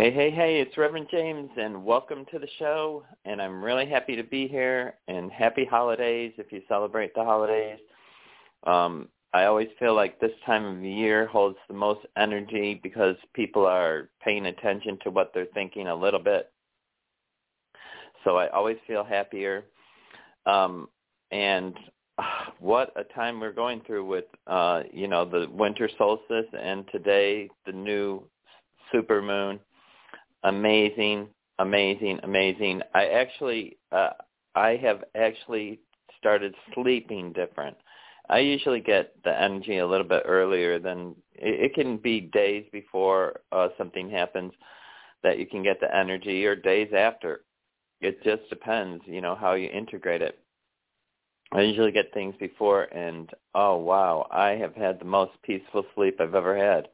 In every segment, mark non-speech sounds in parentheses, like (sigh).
Hey, hey, hey, it's Reverend James, and welcome to the show. And I'm really happy to be here, and happy holidays if you celebrate the holidays. Um, I always feel like this time of year holds the most energy because people are paying attention to what they're thinking a little bit. So I always feel happier. Um, and (sighs) what a time we're going through with, uh, you know, the winter solstice and today the new super moon amazing, amazing, amazing. I actually, uh, I have actually started sleeping different. I usually get the energy a little bit earlier than it, it can be days before uh, something happens that you can get the energy or days after. It just depends, you know, how you integrate it. I usually get things before and oh wow, I have had the most peaceful sleep I've ever had.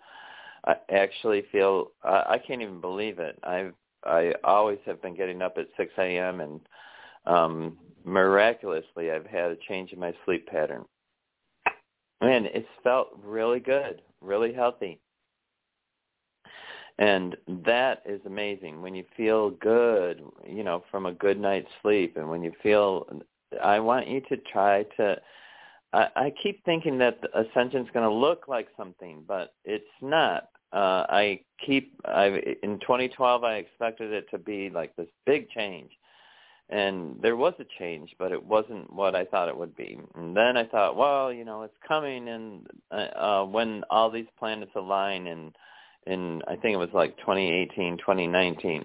I actually feel uh, I can't even believe it. I've I always have been getting up at 6 a.m. and um, miraculously I've had a change in my sleep pattern. And it's felt really good, really healthy. And that is amazing when you feel good, you know, from a good night's sleep and when you feel I want you to try to I, I keep thinking that ascension's going to look like something, but it's not uh, I keep I in 2012 I expected it to be like this big change, and there was a change, but it wasn't what I thought it would be. And then I thought, well, you know, it's coming, and uh, uh, when all these planets align, in in I think it was like 2018, 2019,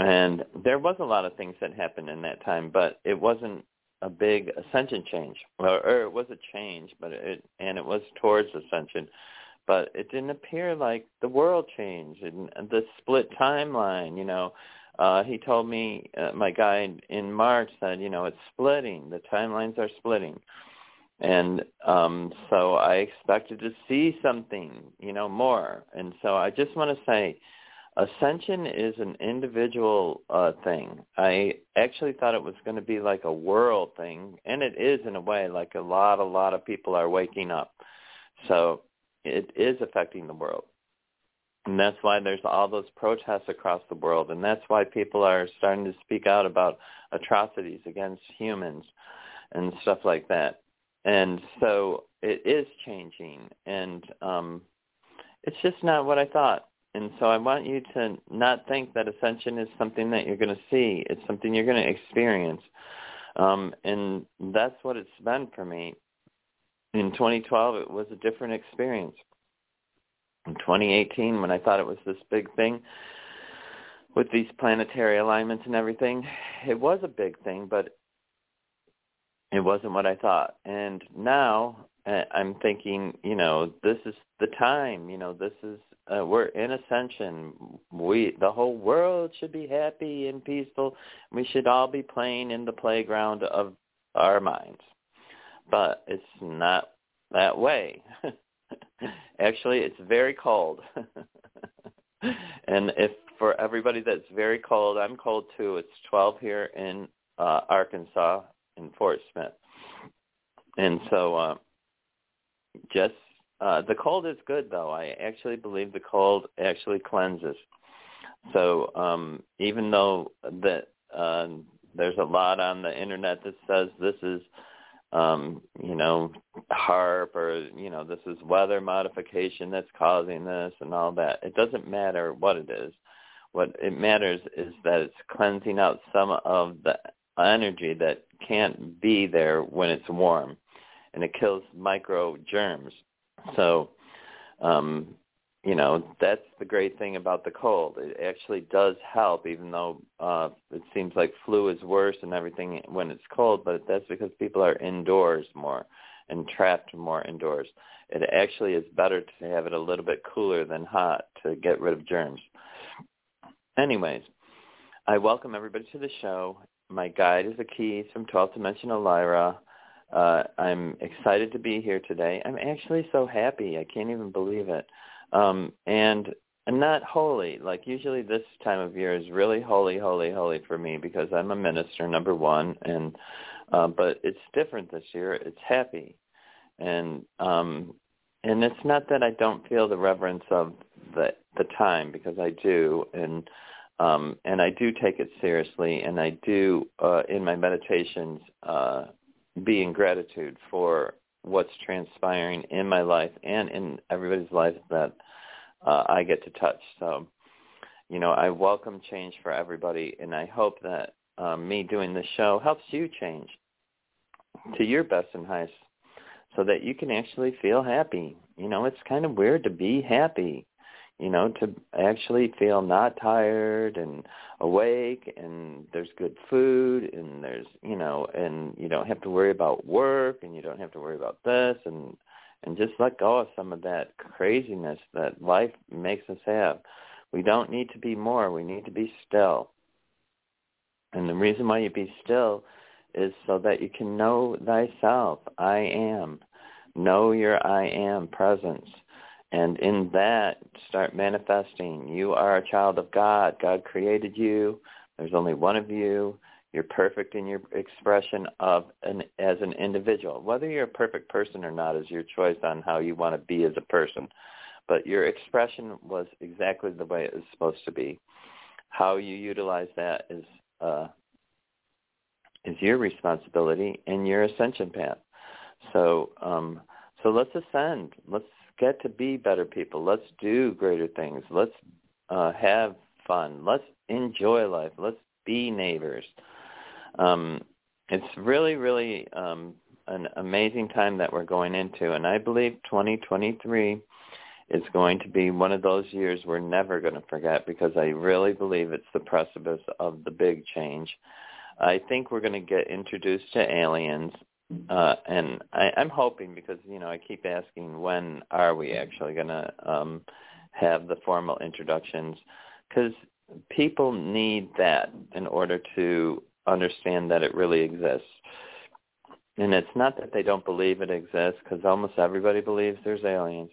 and there was a lot of things that happened in that time, but it wasn't a big ascension change, or, or it was a change, but it and it was towards ascension but it didn't appear like the world changed and the split timeline you know. Uh he told me uh, my guide in march said you know it's splitting the timelines are splitting. And um so i expected to see something you know more. And so i just want to say ascension is an individual uh thing. I actually thought it was going to be like a world thing and it is in a way like a lot a lot of people are waking up. So it is affecting the world. And that's why there's all those protests across the world. And that's why people are starting to speak out about atrocities against humans and stuff like that. And so it is changing. And um, it's just not what I thought. And so I want you to not think that ascension is something that you're going to see. It's something you're going to experience. Um, and that's what it's been for me in 2012, it was a different experience. In 2018, when I thought it was this big thing with these planetary alignments and everything, it was a big thing, but it wasn't what I thought. And now uh, I'm thinking, you know, this is the time. You know, this is uh, we're in ascension. We the whole world should be happy and peaceful. We should all be playing in the playground of our minds but it's not that way. (laughs) Actually, it's very cold. (laughs) and if for everybody that's very cold, I'm cold too. It's 12 here in uh, Arkansas in Fort Smith. And so uh, just uh, the cold is good though. I actually believe the cold actually cleanses. So um, even though that uh, there's a lot on the internet that says this is um, you know, HAARP or, you know, this is weather modification that's causing this and all that. It doesn't matter what it is. What it matters is that it's cleansing out some of the energy that can't be there when it's warm. And it kills micro germs. So, um, you know, that's the great thing about the cold. It actually does help, even though uh, it seems like flu is worse and everything when it's cold. But that's because people are indoors more and trapped more indoors. It actually is better to have it a little bit cooler than hot to get rid of germs. Anyways, I welcome everybody to the show. My guide is Keys from 12th Dimensional Lyra. Uh, I'm excited to be here today. I'm actually so happy. I can't even believe it. Um, and not holy. Like usually this time of year is really holy, holy, holy for me because I'm a minister, number one, and uh, but it's different this year. It's happy, and um, and it's not that I don't feel the reverence of the the time because I do, and um, and I do take it seriously, and I do uh, in my meditations uh, be in gratitude for what's transpiring in my life and in everybody's life that uh, I get to touch. So, you know, I welcome change for everybody, and I hope that um, me doing this show helps you change to your best and highest so that you can actually feel happy. You know, it's kind of weird to be happy you know, to actually feel not tired and awake and there's good food and there's, you know, and you don't have to worry about work and you don't have to worry about this and and just let go of some of that craziness that life makes us have. We don't need to be more, we need to be still. And the reason why you be still is so that you can know thyself. I am. Know your I am presence and in that, start manifesting. You are a child of God. God created you. There's only one of you. You're perfect in your expression of an as an individual. Whether you're a perfect person or not is your choice on how you want to be as a person. But your expression was exactly the way it was supposed to be. How you utilize that is uh, is your responsibility and your ascension path. So um, so let's ascend. Let's get to be better people. Let's do greater things. Let's uh, have fun. Let's enjoy life. Let's be neighbors. Um, it's really, really um, an amazing time that we're going into, and I believe 2023 is going to be one of those years we're never going to forget because I really believe it's the precipice of the big change. I think we're going to get introduced to aliens uh, and I, I'm hoping because you know I keep asking when are we actually going to um, have the formal introductions because people need that in order to understand that it really exists. And it's not that they don't believe it exists because almost everybody believes there's aliens.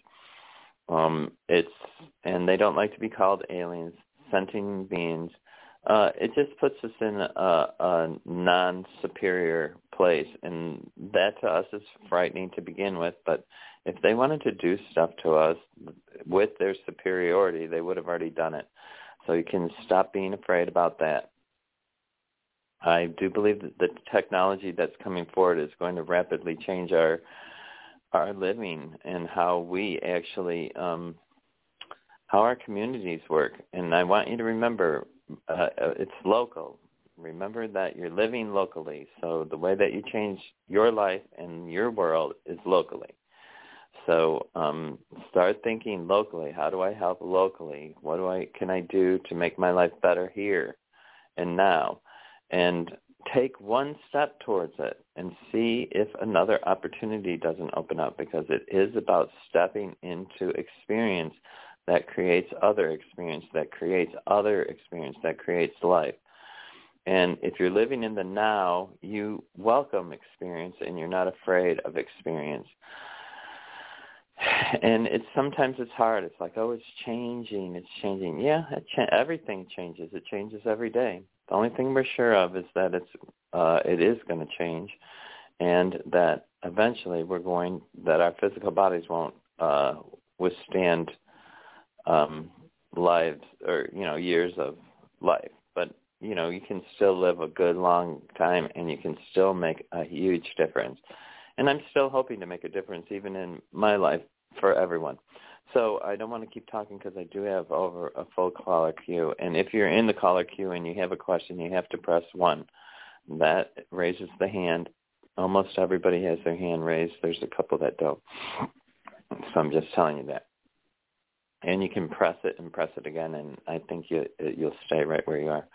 Um, it's and they don't like to be called aliens, sentient beings. Uh, it just puts us in a, a non-superior place, and that to us is frightening to begin with. But if they wanted to do stuff to us with their superiority, they would have already done it. So you can stop being afraid about that. I do believe that the technology that's coming forward is going to rapidly change our our living and how we actually um, how our communities work. And I want you to remember uh, uh, it's local. Remember that you're living locally. So the way that you change your life and your world is locally. So um, start thinking locally. How do I help locally? What do I can I do to make my life better here and now? And take one step towards it and see if another opportunity doesn't open up because it is about stepping into experience that creates other experience, that creates other experience, that creates life. And if you're living in the now, you welcome experience and you're not afraid of experience. (sighs) And it's sometimes it's hard. It's like, oh, it's changing. It's changing. Yeah, it cha- everything changes. It changes every day. The only thing we're sure of is that it's uh, it is going to change, and that eventually we're going that our physical bodies won't uh, withstand um, lives or you know years of life, but you know you can still live a good long time and you can still make a huge difference. And I'm still hoping to make a difference even in my life for everyone. So I don't want to keep talking because I do have over a full caller queue. And if you're in the caller queue and you have a question, you have to press one. That raises the hand. Almost everybody has their hand raised. There's a couple that don't. So I'm just telling you that. And you can press it and press it again, and I think you, you'll stay right where you are.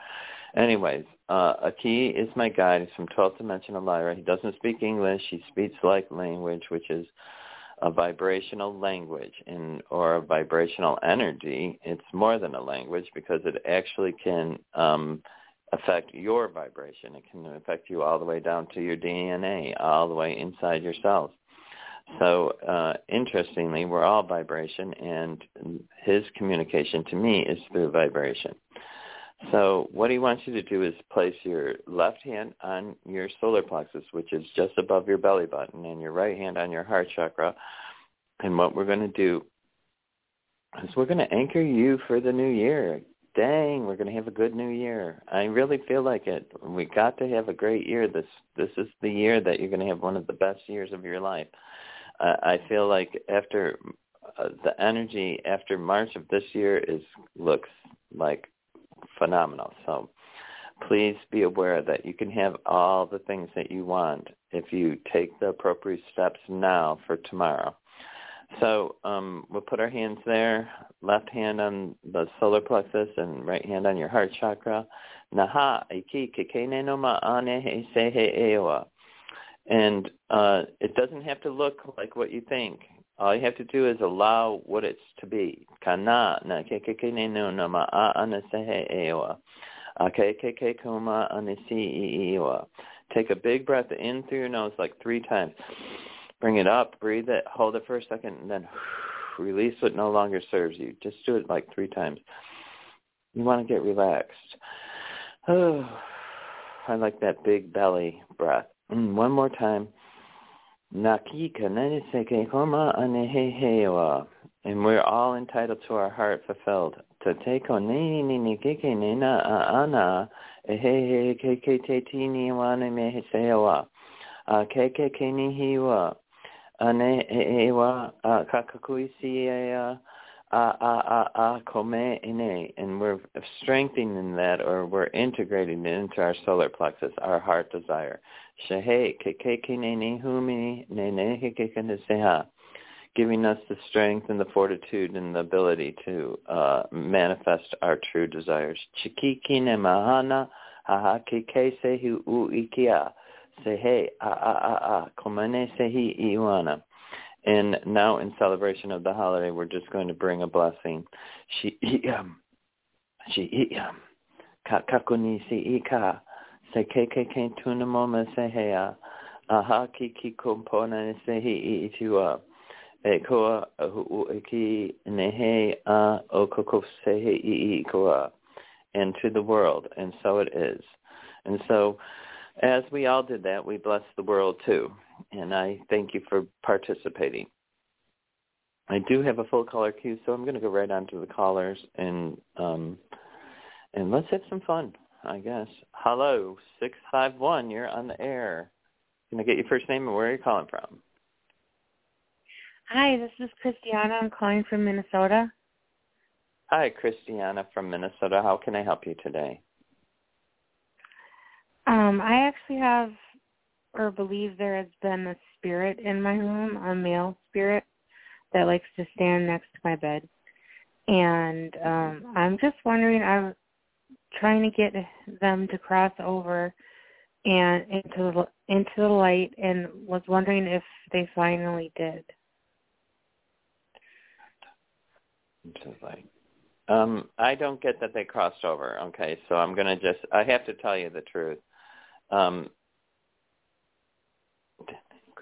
Anyways, uh, Aki is my guide. He's from 12th Dimensional Lyra. He doesn't speak English. He speaks like language, which is a vibrational language or a vibrational energy. It's more than a language because it actually can um, affect your vibration. It can affect you all the way down to your DNA, all the way inside your cells. So uh, interestingly, we're all vibration, and his communication to me is through vibration. So what he wants you to do is place your left hand on your solar plexus, which is just above your belly button, and your right hand on your heart chakra. And what we're going to do is we're going to anchor you for the new year. Dang, we're going to have a good new year. I really feel like it. We got to have a great year. This this is the year that you're going to have one of the best years of your life. Uh, I feel like after uh, the energy after March of this year is looks like phenomenal. So please be aware that you can have all the things that you want if you take the appropriate steps now for tomorrow. So um, we'll put our hands there, left hand on the solar plexus and right hand on your heart chakra. Naha iki kekene no ma'ane he se he ewa. And uh, it doesn't have to look like what you think. All you have to do is allow what it's to be. Kana na ke ke ke ne no na ma a ana se he e. A ke ke ke kuma ana si i i wa. Take a big breath in through your nose like three times. Bring it up, breathe it, hold it for a second, and then (sighs) release what no longer serves you. Just do it like three times. You want to get relaxed. Oh, (sighs) I like that big belly breath. Mm, one more time. And we're all entitled to our heart fulfilled. Ane e e wa kakakui si e a a a a kome ine. And we're strengthening that or we're integrating it into our solar plexus, our heart desire. Giving us the strength and the fortitude and the ability to uh, manifest our true desires. Chikiki ne mahana haha keke sehu u ikia sehe a a a a komane sehi iwana. And now in celebration of the holiday, we're just going to bring a blessing. She she kakuni si ika se ke ke ke tuna moma se hea aha ki ki kompona se hi itua e koa hu ki ne he a. O koko se he i i koa. And to the world. And so it is. And so as we all did that we bless the world too and I thank you for participating I do have a full caller queue so I'm going to go right on to the callers and um and let's have some fun I guess. Hello, 651, you're on the air. Can I get your first name and where are you calling from? Hi, this is Christiana. I'm calling from Minnesota. Hi, Christiana from Minnesota. How can I help you today? Um, I actually have or believe there has been a spirit in my room, a male spirit that likes to stand next to my bed. And um I'm just wondering I was trying to get them to cross over and into the into the light and was wondering if they finally did. Um, I don't get that they crossed over. Okay, so I'm gonna just I have to tell you the truth. Um,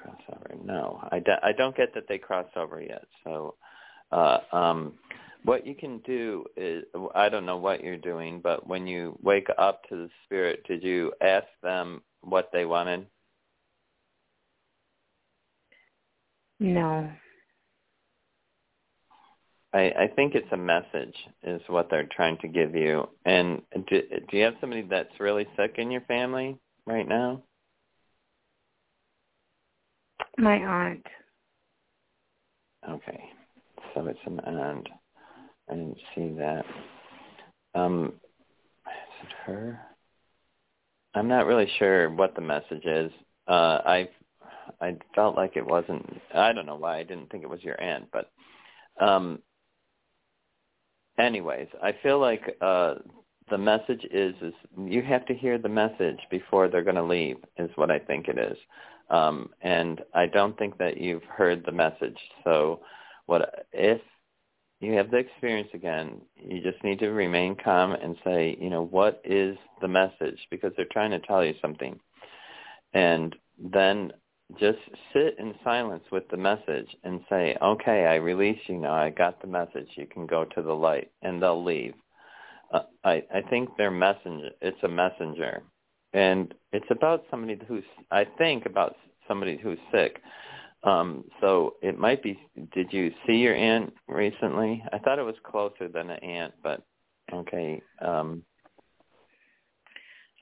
crossover? No, I, do, I don't get that they crossed over yet. So, uh, um, what you can do is I don't know what you're doing, but when you wake up to the spirit, did you ask them what they wanted? No. I, I think it's a message is what they're trying to give you. And do, do you have somebody that's really sick in your family right now? My aunt. Okay. So it's an aunt. I didn't see that. Um, is it her? I'm not really sure what the message is. Uh, I I felt like it wasn't. I don't know why I didn't think it was your aunt, but um anyways, I feel like uh the message is is you have to hear the message before they're going to leave is what I think it is. Um and I don't think that you've heard the message. So what if you have the experience again, you just need to remain calm and say, you know, what is the message because they're trying to tell you something. And then just sit in silence with the message and say, okay, I release you now. I got the message. You can go to the light. And they'll leave. Uh, I, I think they're messenger. It's a messenger. And it's about somebody who's, I think about somebody who's sick. Um, so it might be, did you see your aunt recently? I thought it was closer than an aunt, but okay. Um,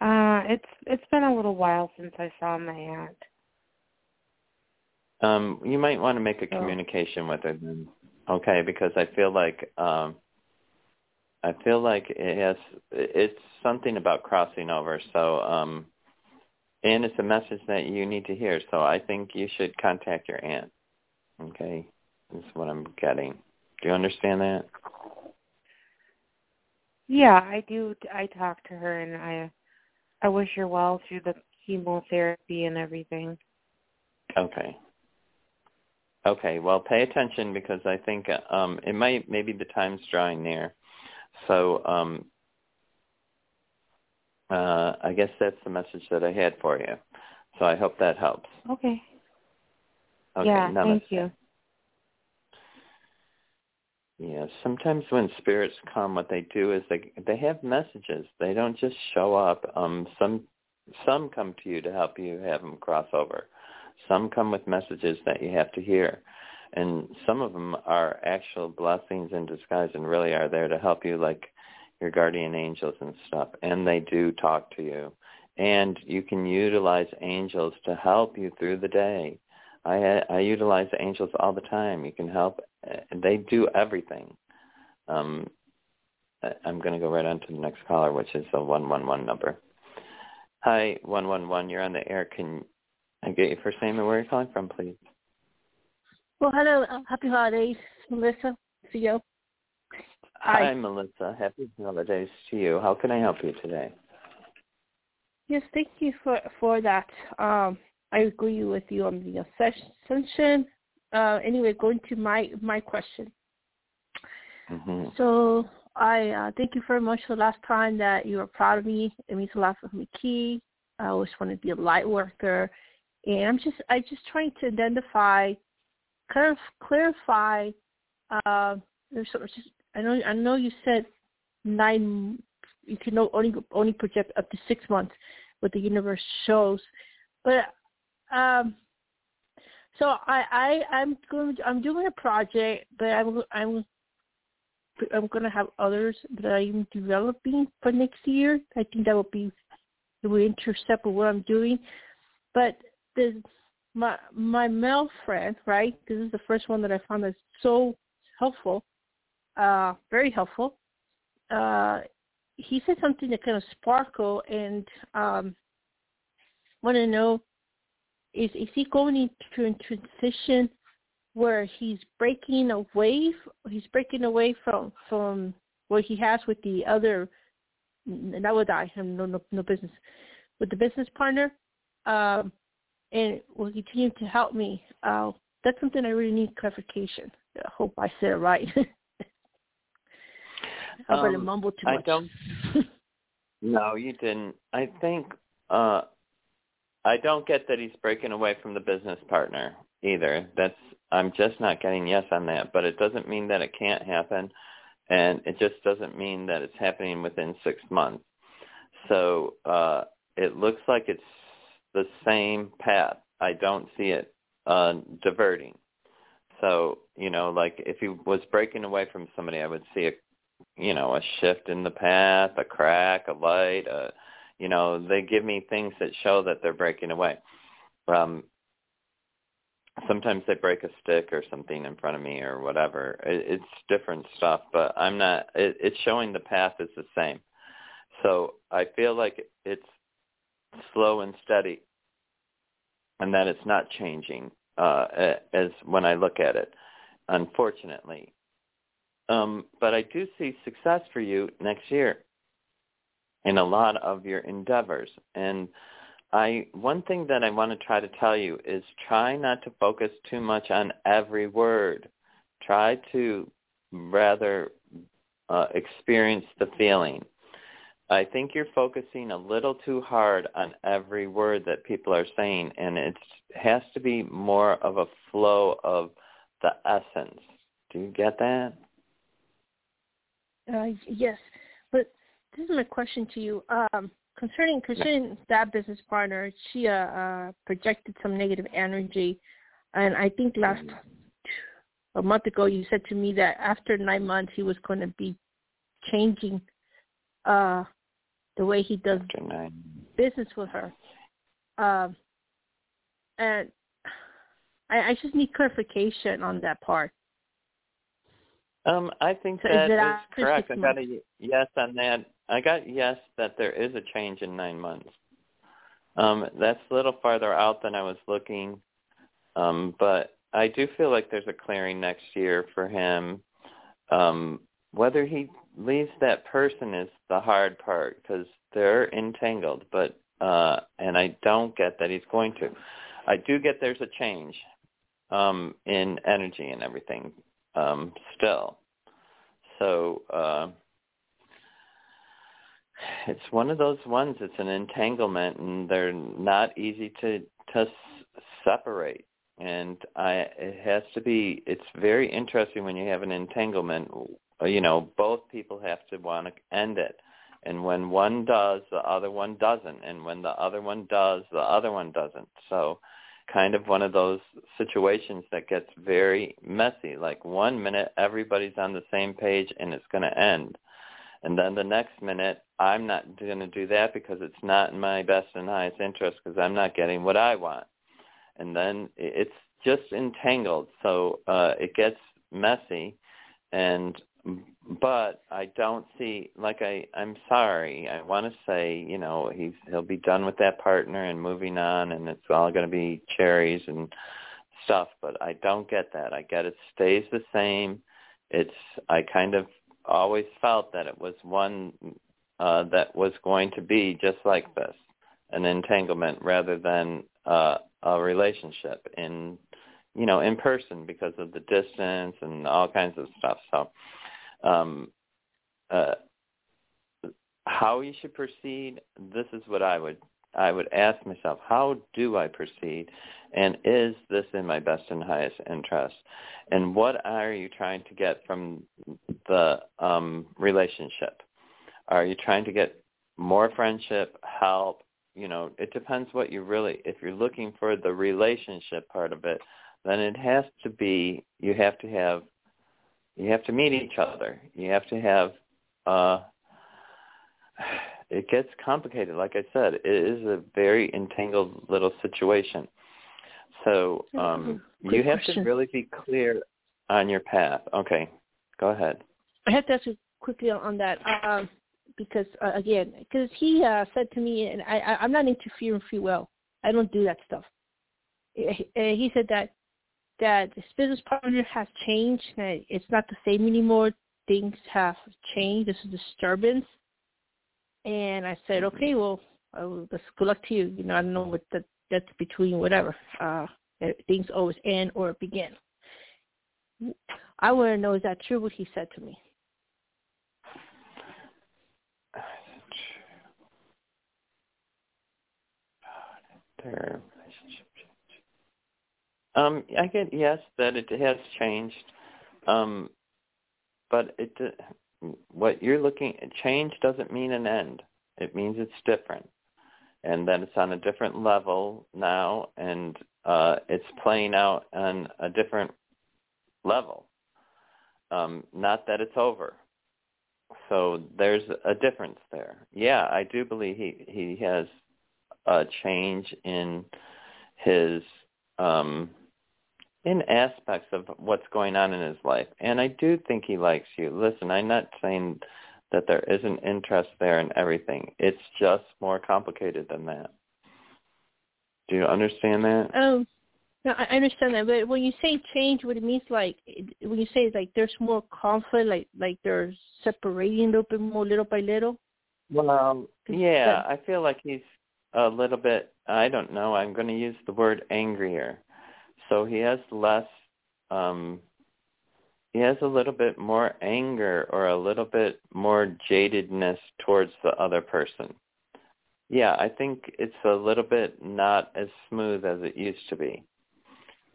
uh, it's it's been a little while since I saw my aunt. Um, you might want to make a communication with her then. Okay, because I feel like um I feel like it has it's something about crossing over. So um and it's a message that you need to hear. So I think you should contact your aunt. Okay? That's what I'm getting. Do you understand that? Yeah, I do. I talk to her and I I wish her well through the chemotherapy and everything. Okay. Okay, well, pay attention because I think um, it might maybe the time's drawing near. So um, uh, I guess that's the message that I had for you. So I hope that helps. Okay. Okay. Yeah. Namaste. Thank you. Yeah, sometimes when spirits come, what they do is they they have messages. They don't just show up. Um, some some come to you to help you have them cross over. Some come with messages that you have to hear, and some of them are actual blessings in disguise and really are there to help you, like your guardian angels and stuff. And they do talk to you, and you can utilize angels to help you through the day. I I utilize angels all the time. You can help. They do everything. Um, I'm going to go right on to the next caller, which is one one number. Hi, one one one. You're on the air. Can I get your first name and where you're calling from, please? Well, hello. Uh, happy holidays, Melissa. See you. Hi, Hi. Melissa. Happy holidays to you. How can I help you today? Yes, thank you for for that. Um, I agree with you on the ascension. Uh, anyway, going to my my question. Mm-hmm. So I uh, thank you very much for the last time that you were proud of me. It means a lot for me, Key. I always want to be a light worker, and I'm just I just trying to identify, kind of clarify. Uh, I know I know you said nine. You can only only project up to six months, what the universe shows, but um, so I, I I'm going I'm doing a project, but I'm I'm I'm going to have others that I'm developing for next year. I think that will be it will intercept with what I'm doing. But the my my male friend, right? This is the first one that I found that's so helpful, uh, very helpful. Uh, he said something that kind of sparkle and um, want to know is is he going into a transition where he's breaking away he's breaking away from from what he has with the other and not with I have no no no business with the business partner um and will continue to help me uh that's something I really need clarification I hope I said it right (laughs) I better Um, mumble too I much don't. (laughs) No, you didn't. I think uh I don't get that he's breaking away from the business partner either. That's I'm just not getting yes on that, but it doesn't mean that it can't happen and it just doesn't mean that it's happening within 6 months. So, uh it looks like it's the same path. I don't see it uh diverting. So, you know, like if he was breaking away from somebody, I would see a you know, a shift in the path, a crack, a light, a you know, they give me things that show that they're breaking away. Um sometimes they break a stick or something in front of me or whatever. It, it's different stuff, but I'm not it, it's showing the path is the same. So, I feel like it's slow and steady. And that it's not changing uh, as when I look at it, unfortunately. Um, but I do see success for you next year in a lot of your endeavors. And I one thing that I want to try to tell you is try not to focus too much on every word. Try to rather uh, experience the feeling. I think you're focusing a little too hard on every word that people are saying, and it has to be more of a flow of the essence. Do you get that? Uh, yes, but this is my question to you. Um, concerning concerning that business partner, she uh, uh, projected some negative energy, and I think last a month ago you said to me that after nine months he was going to be changing uh, the way he does business with her. Um, and I, I just need clarification on that part. Um, I think so that is, is correct. I got a yes on that. I got yes that there is a change in nine months. Um, that's a little farther out than I was looking, um, but I do feel like there's a clearing next year for him. Um, whether he leaves that person is the hard part because they're entangled. But uh, and I don't get that he's going to. I do get there's a change um, in energy and everything um, still. So uh, it's one of those ones. It's an entanglement, and they're not easy to to separate. And I, it has to be. It's very interesting when you have an entanglement you know, both people have to want to end it. And when one does, the other one doesn't. And when the other one does, the other one doesn't. So kind of one of those situations that gets very messy. Like one minute everybody's on the same page and it's going to end. And then the next minute I'm not going to do that because it's not in my best and highest interest because I'm not getting what I want. And then it's just entangled. So uh, it gets messy. And but I don't see like I I'm sorry. I want to say, you know, he's he'll be done with that partner and moving on and it's all going to be cherries and stuff, but I don't get that. I get it stays the same. It's I kind of always felt that it was one uh that was going to be just like this, an entanglement rather than uh a relationship in you know, in person because of the distance and all kinds of stuff. So um, uh, how you should proceed, this is what I would I would ask myself, how do I proceed? And is this in my best and highest interest? And what are you trying to get from the um, relationship? Are you trying to get more friendship, help? You know, it depends what you really, if you're looking for the relationship part of it, then it has to be, you have to have you have to meet each other. You have to have uh it gets complicated. Like I said, it is a very entangled little situation. So um you have question. to really be clear on your path. Okay. Go ahead. I have to ask you quickly on that. Um because uh, again, because he uh, said to me, and I, I, I'm not interfering free will. I don't do that stuff. He, he said that that this business partner has changed. That it's not the same anymore. Things have changed. There's a disturbance. And I said, okay, well, uh, good luck to you. You know, I don't know what that, that's between whatever. Uh, things always end or begin. I want to know, is that true what he said to me? Their relationship um, I get yes that it has changed, um, but it what you're looking change doesn't mean an end. It means it's different, and that it's on a different level now, and uh, it's playing out on a different level. Um, not that it's over. So there's a difference there. Yeah, I do believe he he has a change in his um in aspects of what's going on in his life. And I do think he likes you. Listen, I'm not saying that there isn't interest there in everything. It's just more complicated than that. Do you understand that? Um, no, I understand that, but when you say change, what it means like when you say like there's more conflict, like like they're separating a little bit more, little by little. Well, yeah, I feel like he's a little bit. I don't know. I'm going to use the word angrier. So he has less. um He has a little bit more anger or a little bit more jadedness towards the other person. Yeah, I think it's a little bit not as smooth as it used to be.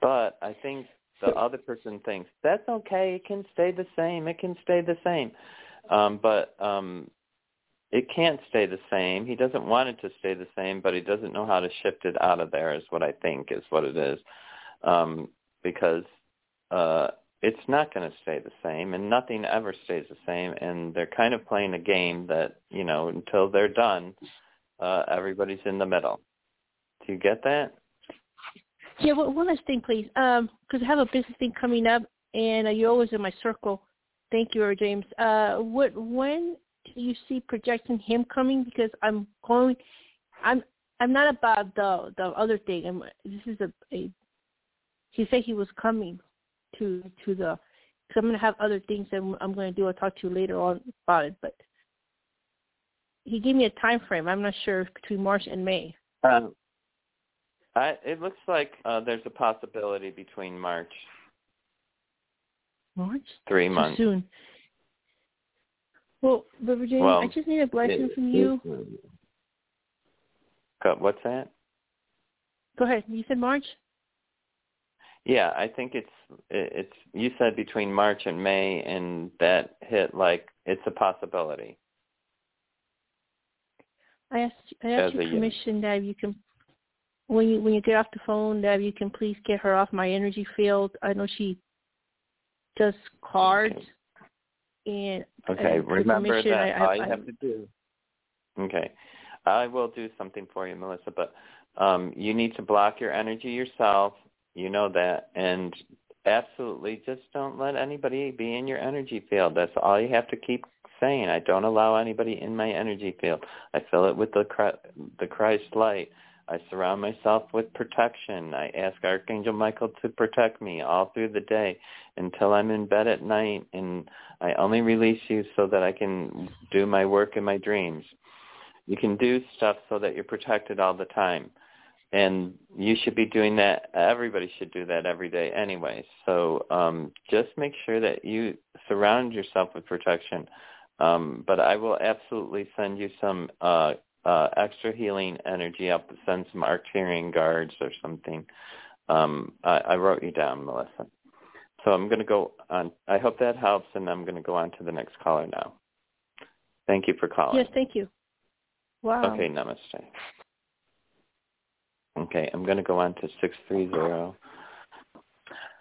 But I think the other person thinks that's okay. It can stay the same. It can stay the same. Um, but um, it can't stay the same. He doesn't want it to stay the same, but he doesn't know how to shift it out of there. Is what I think is what it is, um, because uh, it's not going to stay the same, and nothing ever stays the same. And they're kind of playing a game that you know until they're done, uh, everybody's in the middle. Do you get that? Yeah, well, one last thing, please, because um, I have a business thing coming up, and uh, you're always in my circle. Thank you, James. Uh, what when you see projecting him coming? Because I'm going, I'm I'm not about the the other thing. I'm, this is a, a he said he was coming to to the because I'm going to have other things that I'm going to do. I'll talk to you later on about it, but he gave me a time frame. I'm not sure between March and May. Um, I, it looks like uh, there's a possibility between March. March? Three Too months. soon. Well, but Virginia, well, I just need a blessing it, from you. what's that? Go ahead. You said March. Yeah, I think it's it's. You said between March and May, and that hit like it's a possibility. I asked I asked As you permission that you can when you when you get off the phone that you can please get her off my energy field. I know she does cards okay. and okay. Remember that I, all you I, have to do. Okay, I will do something for you, Melissa, but um, you need to block your energy yourself. You know that, and absolutely just don't let anybody be in your energy field. That's all you have to keep saying. I don't allow anybody in my energy field. I fill it with the the Christ light. I surround myself with protection. I ask Archangel Michael to protect me all through the day until I'm in bed at night, and I only release you so that I can do my work in my dreams. You can do stuff so that you're protected all the time. And you should be doing that. Everybody should do that every day anyway. So um, just make sure that you surround yourself with protection. Um, but I will absolutely send you some uh, uh, extra healing energy. I'll send some Arcturian guards or something. Um, I, I wrote you down, Melissa. So I'm going to go on. I hope that helps, and I'm going to go on to the next caller now. Thank you for calling. Yes, thank you. Wow. Okay, namaste. Okay, I'm going to go on to 630.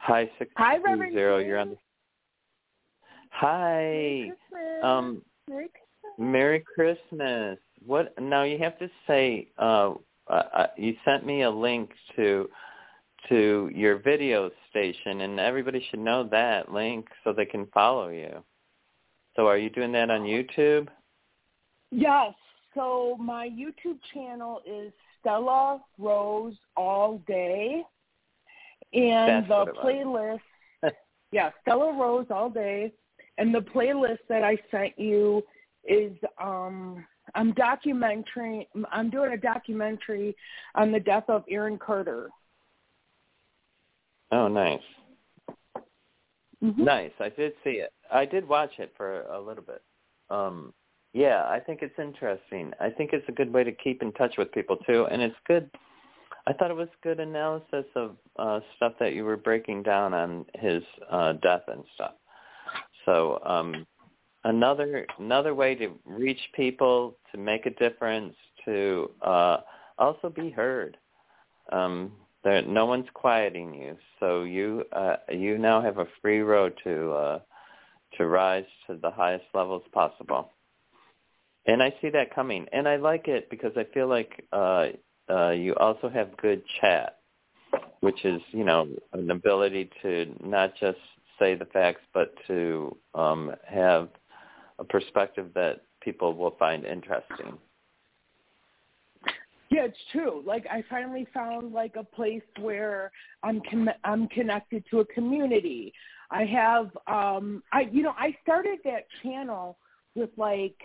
Hi, 630. Hi, Reverend You're on the... Hi. Merry Christmas. Um, Merry Christmas. Merry Christmas. What now? You have to say. Uh, uh, you sent me a link to to your video station, and everybody should know that link so they can follow you. So, are you doing that on YouTube? Yes. So my YouTube channel is Stella Rose All Day, and That's the what it was. playlist. (laughs) yeah, Stella Rose All Day, and the playlist that I sent you is um I'm documentary I'm doing a documentary on the death of Aaron Carter. Oh, nice. Mm-hmm. Nice. I did see it. I did watch it for a little bit. Um yeah, I think it's interesting. I think it's a good way to keep in touch with people too, and it's good. I thought it was good analysis of uh stuff that you were breaking down on his uh death and stuff. So, um another another way to reach people, to make a difference, to uh also be heard. Um there no one's quieting you. So you uh you now have a free road to uh to rise to the highest levels possible. And I see that coming. And I like it because I feel like uh uh you also have good chat, which is, you know, an ability to not just say the facts but to um have a perspective that people will find interesting. Yeah, it's true. Like I finally found like a place where I'm con- I'm connected to a community. I have um I you know, I started that channel with like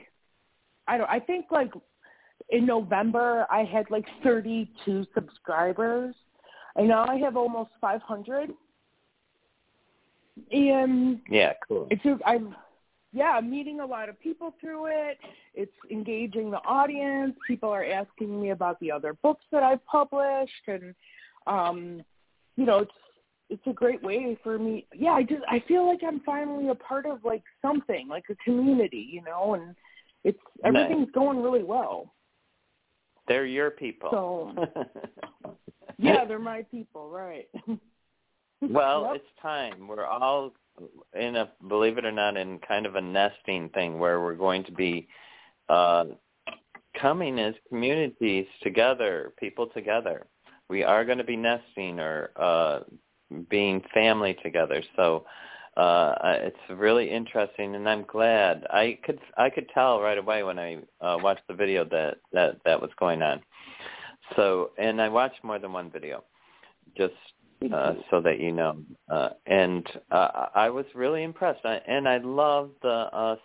I don't I think like in November I had like 32 subscribers. And now I have almost 500. And yeah, cool. It's just I'm yeah, meeting a lot of people through it. It's engaging the audience. People are asking me about the other books that I've published and um you know, it's it's a great way for me. Yeah, I just I feel like I'm finally a part of like something, like a community, you know, and it's everything's nice. going really well. They're your people. So (laughs) Yeah, they're my people, right. (laughs) well, yep. it's time. We're all in a believe it or not in kind of a nesting thing where we're going to be uh coming as communities together, people together. We are going to be nesting or uh being family together. So uh it's really interesting and I'm glad. I could I could tell right away when I uh watched the video that that that was going on. So and I watched more than one video. Just uh, so that you know. Uh, and uh, I was really impressed, I, and I love the uh,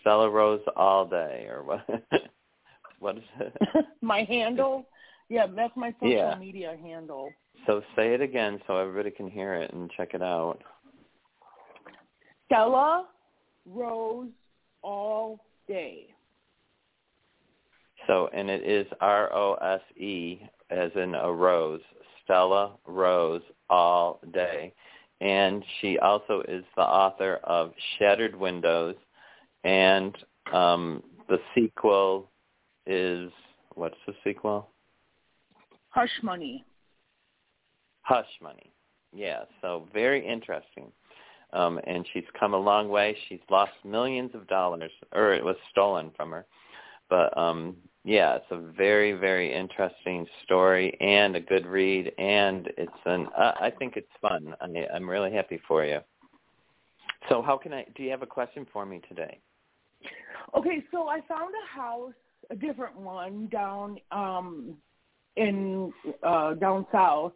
Stella Rose all day, or what? (laughs) what is it? (laughs) my handle. Yeah, that's my social yeah. media handle. So say it again so everybody can hear it and check it out. Stella Rose all day. So, and it is R O S E as in a rose, Stella Rose all day. And she also is the author of Shattered Windows, and um, the sequel is what's the sequel? Hush Money. Hush Money. Yeah, so very interesting. Um, and she's come a long way. She's lost millions of dollars, or it was stolen from her. But um, yeah, it's a very very interesting story and a good read, and it's an uh, I think it's fun. I, I'm really happy for you. So how can I? Do you have a question for me today? Okay, so I found a house, a different one down um in uh down south,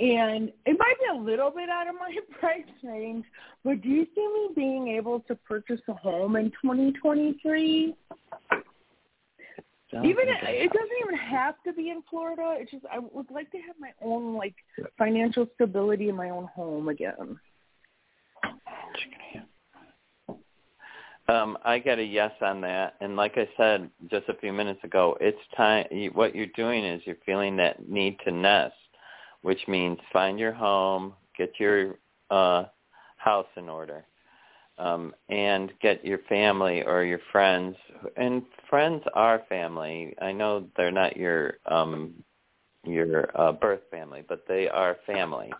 and it might be a little bit out of my (laughs) price range, but do you see me being able to purchase a home in 2023? Even it doesn't even have to be in Florida. It's just I would like to have my own like financial stability in my own home again. Um, I get a yes on that, and like I said just a few minutes ago, it's time. What you're doing is you're feeling that need to nest, which means find your home, get your uh, house in order, um, and get your family or your friends. And friends are family. I know they're not your um, your uh, birth family, but they are family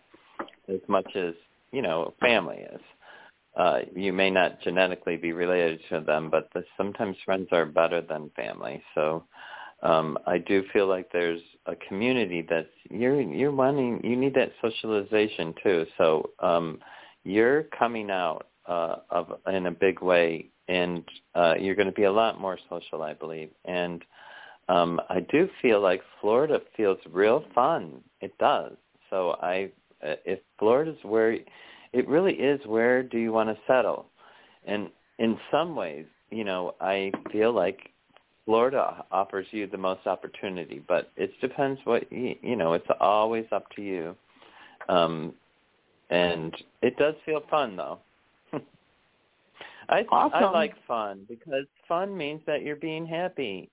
as much as you know family is. Uh, you may not genetically be related to them, but the, sometimes friends are better than family. So um, I do feel like there's a community that's you're you're wanting you need that socialization too. So um, you're coming out uh, of in a big way, and uh, you're going to be a lot more social, I believe. And um, I do feel like Florida feels real fun. It does. So I, uh, if Florida's where, it really is. Where do you want to settle? And in some ways, you know, I feel like Florida offers you the most opportunity, but it depends what you, you know. It's always up to you. Um, and it does feel fun though. I awesome. I like fun because fun means that you're being happy.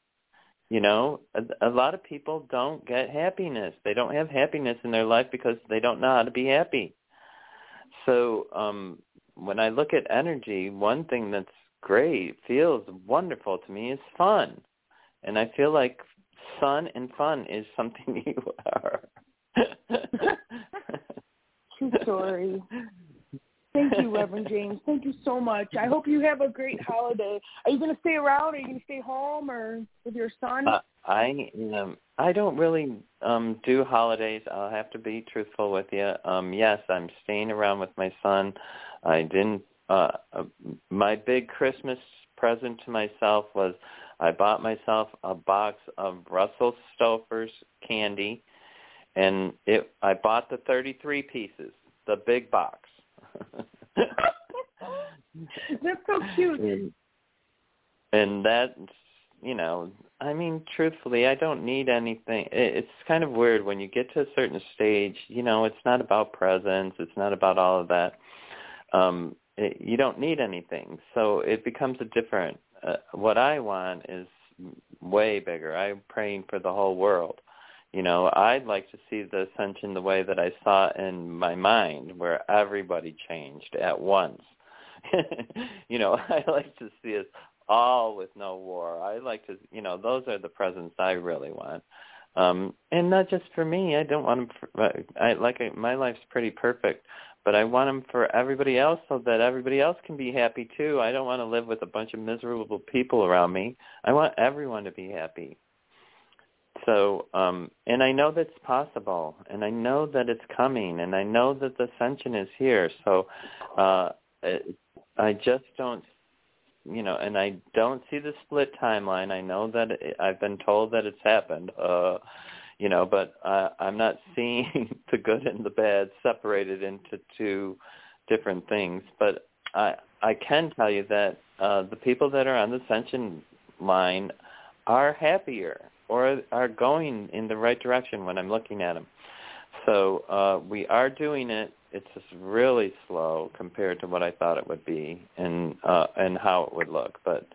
You know, a, a lot of people don't get happiness. They don't have happiness in their life because they don't know how to be happy. So, um when I look at energy, one thing that's great, feels wonderful to me is fun. And I feel like fun and fun is (laughs) something you are. True story. Thank you, Reverend James. Thank you so much. I hope you have a great holiday. Are you going to stay around? Are you going to stay home or with your son? Uh, I um, I don't really um do holidays. I'll have to be truthful with you. Um yes, I'm staying around with my son. I didn't uh, uh my big Christmas present to myself was I bought myself a box of Russell Stover's candy, and it. I bought the 33 pieces, the big box. (laughs) That's so cute. And, and that, you know, I mean, truthfully, I don't need anything. It's kind of weird when you get to a certain stage. You know, it's not about presents. It's not about all of that. Um, it, you don't need anything, so it becomes a different. Uh, what I want is way bigger. I'm praying for the whole world. You know, I'd like to see the ascension the way that I saw it in my mind, where everybody changed at once. (laughs) you know, (laughs) I like to see us all with no war. I like to, you know, those are the presents I really want. Um and not just for me. I don't want them for, I like I, my life's pretty perfect, but I want them for everybody else so that everybody else can be happy too. I don't want to live with a bunch of miserable people around me. I want everyone to be happy. So, um and I know that's possible and I know that it's coming and I know that the ascension is here. So, uh I just don't you know, and I don't see the split timeline. I know that it, I've been told that it's happened, uh, you know, but uh, I'm not (laughs) seeing the good and the bad separated into two different things. But I I can tell you that uh, the people that are on the ascension line are happier or are going in the right direction when I'm looking at them. So uh, we are doing it it's just really slow compared to what I thought it would be and uh and how it would look. But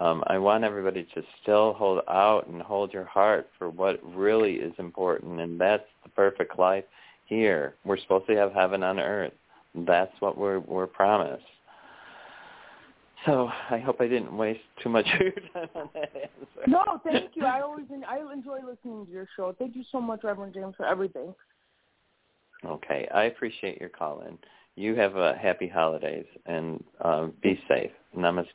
um I want everybody to still hold out and hold your heart for what really is important and that's the perfect life here. We're supposed to have heaven on earth. That's what we're we're promised. So I hope I didn't waste too much (laughs) of your time on that answer. No, thank you. I always I enjoy listening to your show. Thank you so much, Reverend James, for everything. Okay, I appreciate your call in. You have a happy holidays and um, be safe. Namaste.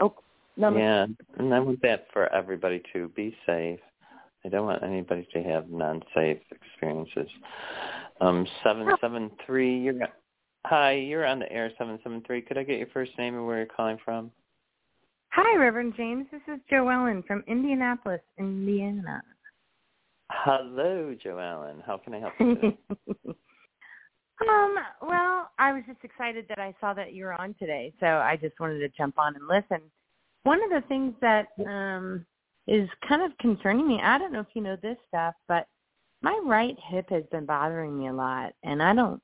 Oh, namaste. Yeah, and I want that for everybody too. Be safe. I don't want anybody to have non-safe experiences. Um, seven seven three. You're hi. You're on the air. Seven seven three. Could I get your first name and where you're calling from? Hi, Reverend James. This is Joellen from Indianapolis, Indiana. Hello, Joellen. How can I help you today? (laughs) um, well, I was just excited that I saw that you were on today, so I just wanted to jump on and listen. One of the things that um is kind of concerning me, I don't know if you know this stuff, but my right hip has been bothering me a lot and I don't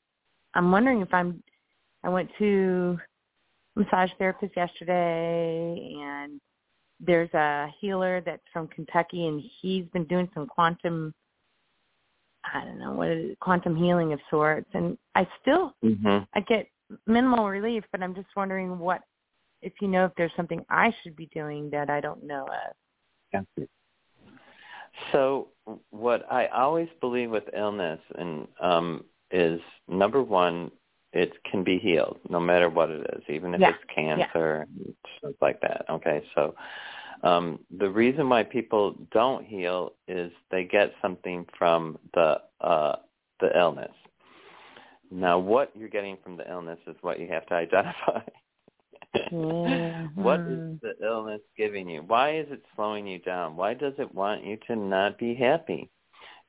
I'm wondering if I'm I went to massage therapist yesterday and there's a healer that's from Kentucky, and he's been doing some quantum, I don't know what it is, quantum healing of sorts. And I still, mm-hmm. I get minimal relief, but I'm just wondering what, if you know, if there's something I should be doing that I don't know of. So what I always believe with illness and um is number one, it can be healed no matter what it is, even if yeah. it's cancer yeah. and stuff like that. Okay, so um, the reason why people don't heal is they get something from the uh, the illness. Now, what you're getting from the illness is what you have to (laughs) identify. mm-hmm. What is the illness giving you? Why is it slowing you down? Why does it want you to not be happy?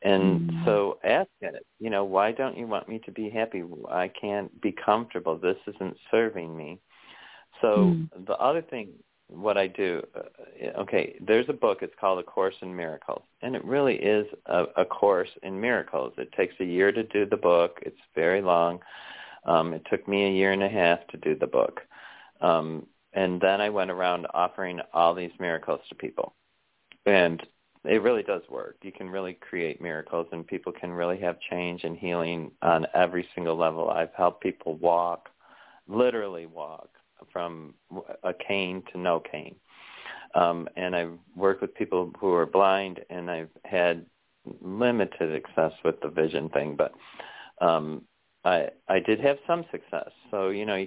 And mm-hmm. so ask it, you know, why don't you want me to be happy? I can't be comfortable. This isn't serving me. So mm-hmm. the other thing, what I do, uh, okay, there's a book. It's called A Course in Miracles, and it really is a, a course in miracles. It takes a year to do the book. It's very long. Um, it took me a year and a half to do the book, um, and then I went around offering all these miracles to people, and it really does work. You can really create miracles and people can really have change and healing on every single level. I've helped people walk, literally walk from a cane to no cane. Um, and I've worked with people who are blind and I've had limited success with the vision thing, but um, I I did have some success. So, you know,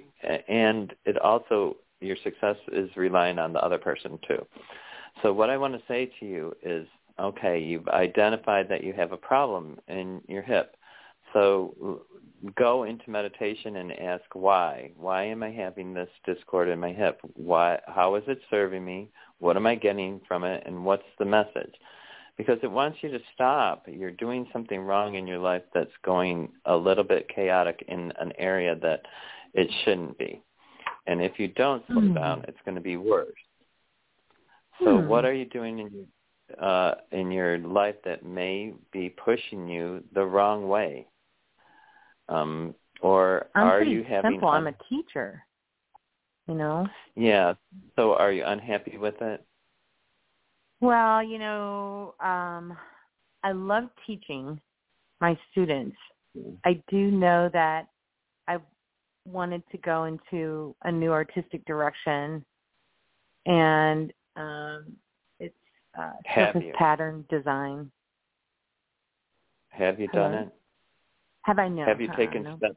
and it also your success is relying on the other person too. So what I want to say to you is, okay, you've identified that you have a problem in your hip. So go into meditation and ask why. Why am I having this discord in my hip? Why? How is it serving me? What am I getting from it? And what's the message? Because it wants you to stop. You're doing something wrong in your life that's going a little bit chaotic in an area that it shouldn't be. And if you don't slow mm. down, it's going to be worse. So mm. what are you doing in your uh, in your life that may be pushing you the wrong way? Um, or I'm are you having? Simple. Un- I'm a teacher. You know. Yeah. So are you unhappy with it? Well, you know, um, I love teaching my students. Mm. I do know that I wanted to go into a new artistic direction, and um, it's uh, surface pattern design. Have you done it? Have I known? Have you taken steps?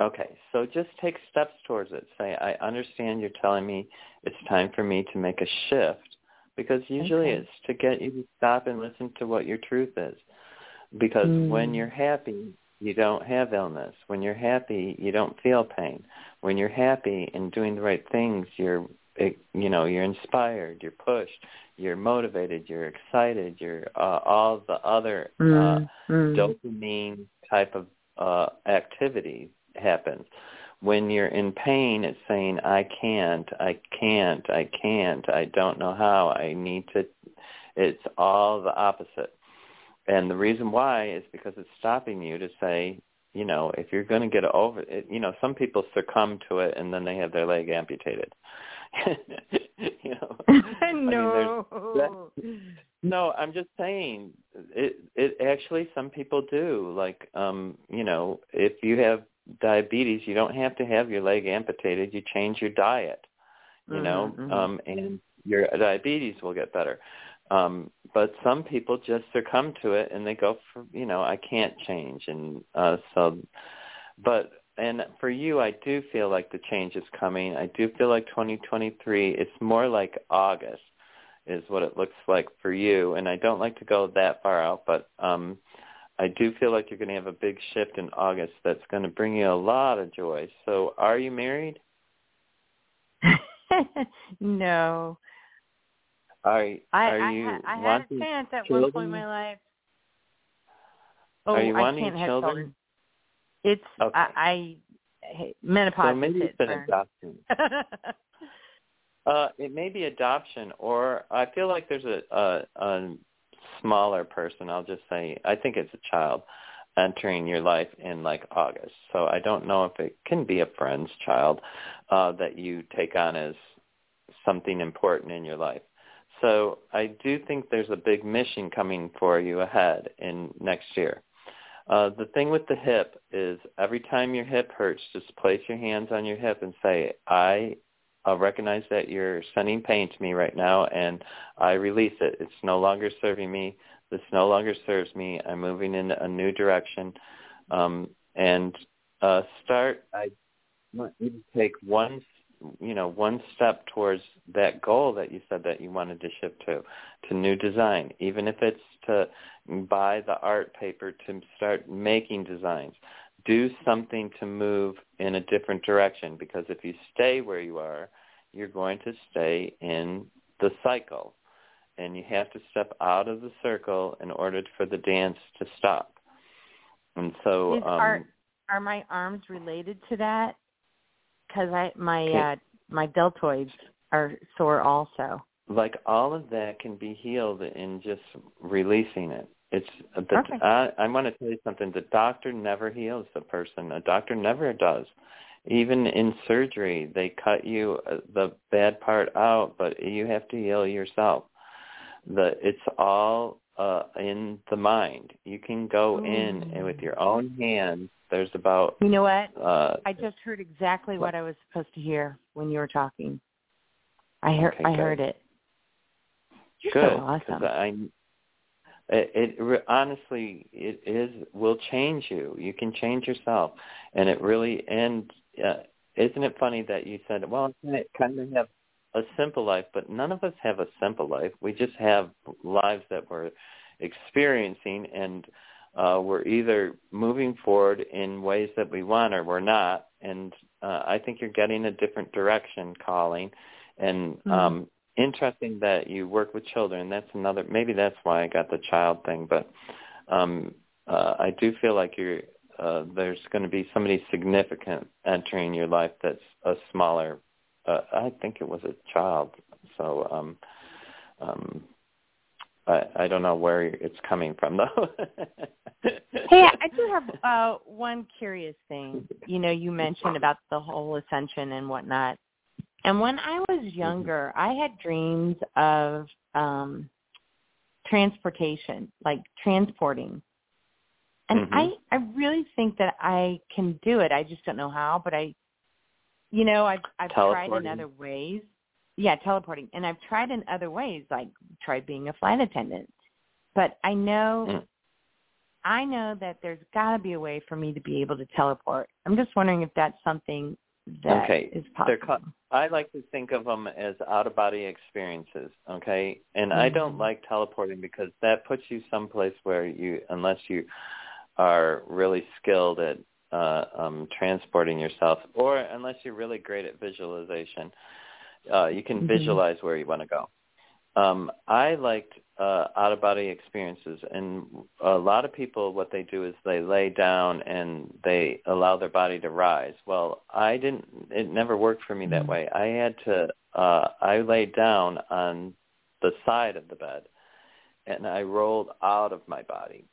Okay, so just take steps towards it. Say, I understand you're telling me it's time for me to make a shift because usually okay. it's to get you to stop and listen to what your truth is. Because mm. when you're happy, you don't have illness. When you're happy, you don't feel pain. When you're happy and doing the right things, you're you know you're inspired you're pushed you're motivated you're excited you're uh, all the other mm, uh, mm. dopamine type of uh, activity happens. When you're in pain it's saying i can't i can't i can't i don't know how i need to it's all the opposite. And the reason why is because it's stopping you to say you know if you're going to get over it you know some people succumb to it and then they have their leg amputated (laughs) you know. no. (laughs) I mean, no, I'm just saying it it actually some people do. Like um, you know, if you have diabetes, you don't have to have your leg amputated. You change your diet. You mm-hmm, know, mm-hmm. um and your diabetes will get better. Um, but some people just succumb to it and they go for, you know, I can't change. And uh, so, but and for you, I do feel like the change is coming. I do feel like 2023, it's more like August is what it looks like for you. And I don't like to go that far out, but um, I do feel like you're going to have a big shift in August that's going to bring you a lot of joy. So are you married? (laughs) no. Are, are I, you I, I had a chance at children? one point in my life. Oh, are you I wanting children? children. It's okay. I, I hey, menopause. So maybe it's burn. adoption. (laughs) uh, it may be adoption, or I feel like there's a, a, a smaller person. I'll just say I think it's a child entering your life in like August. So I don't know if it can be a friend's child uh, that you take on as something important in your life. So I do think there's a big mission coming for you ahead in next year. Uh, the thing with the hip is every time your hip hurts, just place your hands on your hip and say, I uh, recognize that you're sending pain to me right now and I release it. It's no longer serving me. This no longer serves me. I'm moving in a new direction. Um, and uh, start, I want you to take one, you know, one step towards that goal that you said that you wanted to shift to, to new design, even if it's to buy the art paper to start making designs. Do something to move in a different direction because if you stay where you are, you're going to stay in the cycle. And you have to step out of the circle in order for the dance to stop. And so Is, um, are are my arms related to that? Because I my uh, my deltoids are sore also like all of that can be healed in just releasing it. It's the, okay. I, I want to tell you something. The doctor never heals the person. A doctor never does. Even in surgery, they cut you uh, the bad part out, but you have to heal yourself. The it's all uh, in the mind. You can go mm. in and with your own hands. There's about you know what uh, I just heard exactly what I was supposed to hear when you were talking. I heard okay, I good. heard it. You're Good. so awesome. I, it, it honestly it is will change you. You can change yourself, and it really and uh, isn't it funny that you said, well, I kind of have a simple life, but none of us have a simple life. We just have lives that we're experiencing, and uh, we're either moving forward in ways that we want or we're not. And uh, I think you're getting a different direction calling. And mm-hmm. um, interesting that you work with children. That's another, maybe that's why I got the child thing. But um, uh, I do feel like you're, uh, there's going to be somebody significant entering your life that's a smaller, uh, I think it was a child. So um, um, I, I don't know where it's coming from though. (laughs) hey, I do have uh, one curious thing. You know, you mentioned about the whole ascension and whatnot. And when I was mm-hmm. younger, I had dreams of um transportation, like transporting. And mm-hmm. I I really think that I can do it. I just don't know how, but I you know, I've I've tried in other ways. Yeah, teleporting. And I've tried in other ways, like tried being a flight attendant. But I know mm. I know that there's got to be a way for me to be able to teleport. I'm just wondering if that's something that okay. is possible. I like to think of them as out-of-body experiences, okay? And mm-hmm. I don't like teleporting because that puts you someplace where you, unless you are really skilled at uh, um, transporting yourself, or unless you're really great at visualization, uh, you can mm-hmm. visualize where you want to go. Um, I liked uh, out of body experiences, and a lot of people, what they do is they lay down and they allow their body to rise. Well, I didn't. It never worked for me that mm-hmm. way. I had to. Uh, I laid down on the side of the bed, and I rolled out of my body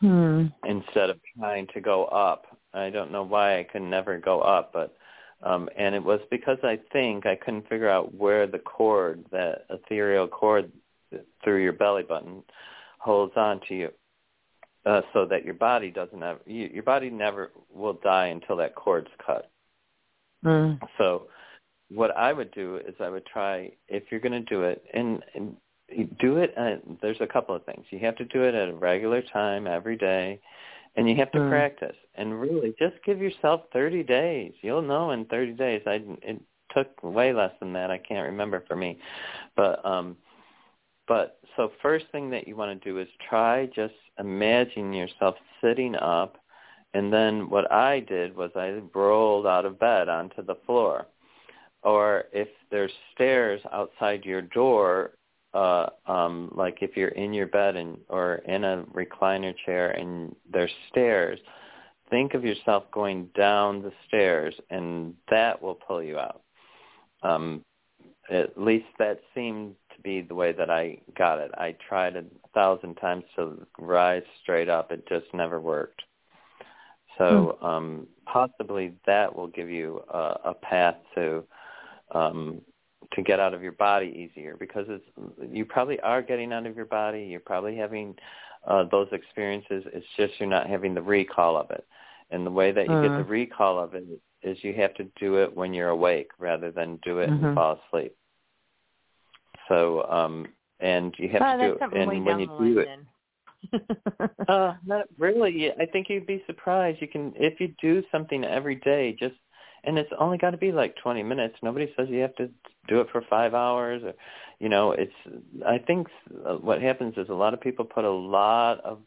hmm. instead of trying to go up. I don't know why I could never go up, but um, and it was because I think I couldn't figure out where the cord, that ethereal cord through your belly button, holds on to you, uh, so that your body doesn't have you, your body never will die until that cord's cut. Mm. So, what I would do is I would try if you're going to do it, and, and do it. Uh, there's a couple of things. You have to do it at a regular time every day and you have to mm. practice. And really just give yourself 30 days. You'll know in 30 days. I it took way less than that. I can't remember for me. But um but so first thing that you want to do is try just imagine yourself sitting up and then what i did was i rolled out of bed onto the floor. Or if there's stairs outside your door uh um like if you're in your bed and or in a recliner chair and there's stairs think of yourself going down the stairs and that will pull you out um at least that seemed to be the way that I got it. I tried a thousand times to rise straight up. It just never worked. So hmm. um, possibly that will give you a, a path to um, to get out of your body easier because it's you probably are getting out of your body. You're probably having uh, those experiences. It's just you're not having the recall of it. And the way that you get the uh-huh. recall of it is you have to do it when you're awake rather than do it mm-hmm. and fall asleep. So um and you have oh, to do it and when you do it uh not really. I think you'd be surprised. You can if you do something every day just and it's only got to be like 20 minutes. Nobody says you have to do it for 5 hours or you know, it's I think uh, what happens is a lot of people put a lot of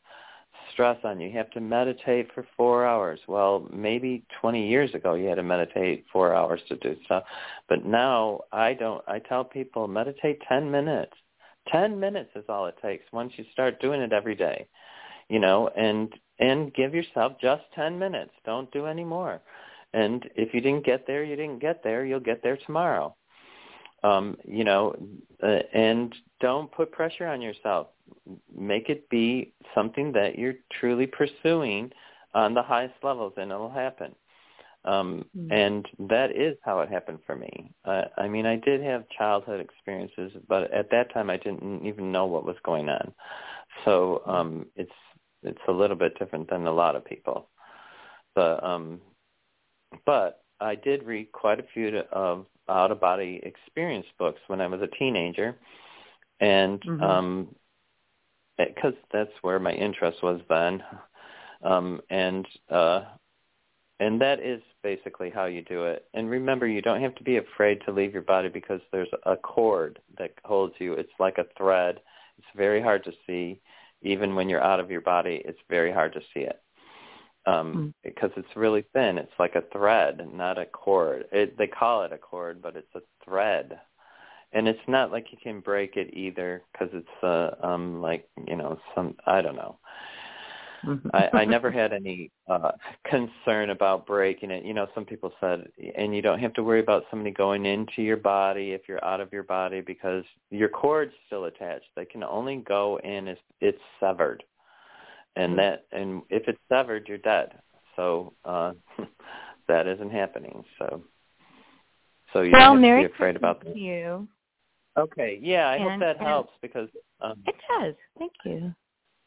stress on you. You have to meditate for 4 hours. Well, maybe 20 years ago you had to meditate 4 hours to do stuff. But now I don't I tell people meditate 10 minutes. 10 minutes is all it takes once you start doing it every day. You know, and and give yourself just 10 minutes. Don't do any more and if you didn't get there, you didn't get there. You'll get there tomorrow. Um, you know, uh, and don't put pressure on yourself. Make it be something that you're truly pursuing on the highest levels, and it'll happen. Um, mm-hmm. And that is how it happened for me. Uh, I mean, I did have childhood experiences, but at that time I didn't even know what was going on. So um, it's it's a little bit different than a lot of people. But um, but I did read quite a few of out of body experience books when I was a teenager, and mm-hmm. um, because that's where my interest was then, um, and uh, and that is basically how you do it. And remember, you don't have to be afraid to leave your body because there's a cord that holds you. It's like a thread. It's very hard to see. even when you're out of your body, it's very hard to see it um, mm. because it's really thin. It's like a thread, not a cord. It, they call it a cord, but it's a thread, and it's not like you can break it either because it's uh, um, like you know some I don't know. Mm-hmm. I, I never (laughs) had any uh concern about breaking it. You know, some people said, and you don't have to worry about somebody going into your body if you're out of your body because your cord's still attached. They can only go in if it's severed and that and if it's severed, you're dead. So uh, (laughs) that isn't happening. So so you well, don't have to be afraid Christmas about that. You. Okay, yeah, I and, hope that and helps because um, it does. Thank you.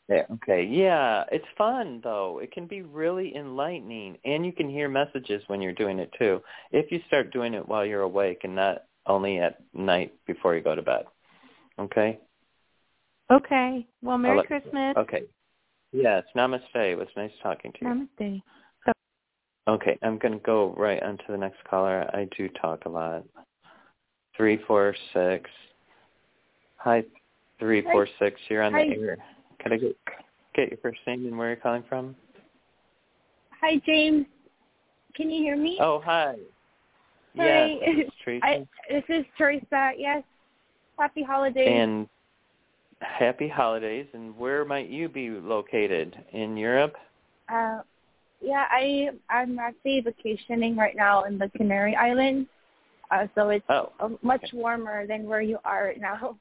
Yeah, okay. Yeah, it's fun though. It can be really enlightening and you can hear messages when you're doing it too. If you start doing it while you're awake and not only at night before you go to bed. Okay? Okay. Well, Merry Christmas. Okay. Yes, namaste. It was nice talking to you. Namaste. Okay, I'm going to go right on to the next caller. I do talk a lot. Three four six. Hi, three four six. You're on Hi. the air. Can I get get your first name and where you're calling from? Hi, James. Can you hear me? Oh, hi. Hi. Yes, this is Teresa. (laughs) I, this is Teresa. Yes. Happy holidays. And happy holidays. And where might you be located? In Europe? Uh, yeah, I I'm actually vacationing right now in the Canary Islands. Uh, so it's Oh, uh, much warmer than where you are right now.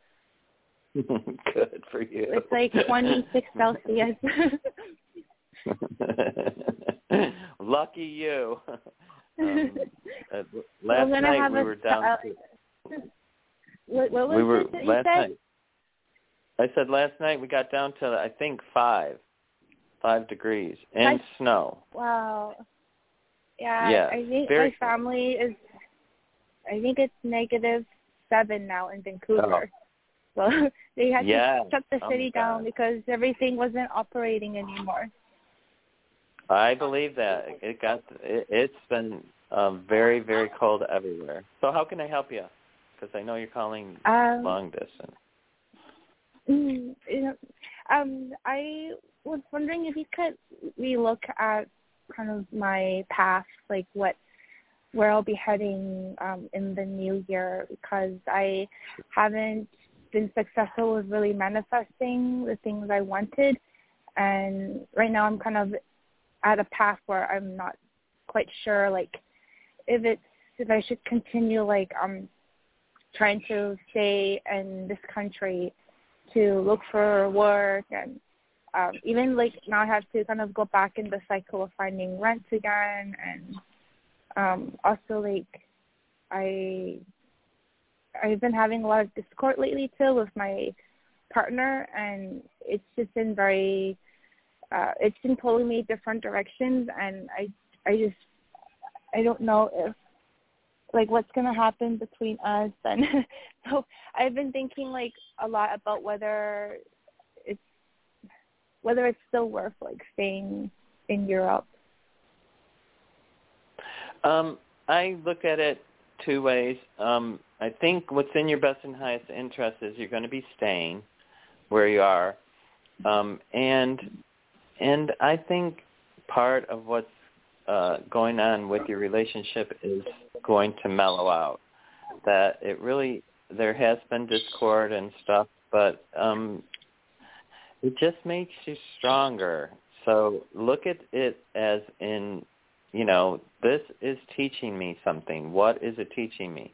(laughs) Good for you. It's like 26 (laughs) Celsius. (laughs) Lucky you. Um, uh, last night we were down. uh, to, what, what was we were it that you last said? night. I said last night we got down to I think five, five degrees and Five- snow. Wow. Yeah, Yeah, I think my family is. I think it's negative seven now in Vancouver. (laughs) So they had Yeah. to shut the Oh, city my down because everything wasn't operating anymore. I believe that it got. It, it's been um, very very cold everywhere. So how can I help you? Because I know you're calling Um, long distance. Mm, um, I was wondering if you could relook at kind of my path, like what where I'll be heading um, in the new year, because I haven't been successful with really manifesting the things I wanted, and right now I'm kind of at a path where I'm not quite sure, like if it's if I should continue like um trying to stay in this country to look for work and um even like now I have to kind of go back in the cycle of finding rent again and um also like I I've been having a lot of discord lately too with my partner and it's just been very uh it's been pulling me different directions and I I just I don't know if like what's gonna happen between us and (laughs) so I've been thinking like a lot about whether it's whether it's still worth like staying in Europe. Um, I look at it two ways. Um, I think what's in your best and highest interest is you're going to be staying where you are, um, and and I think part of what's uh, going on with your relationship is going to mellow out. That it really there has been discord and stuff, but um, it just makes you stronger. So look at it as in, you know, this is teaching me something. What is it teaching me?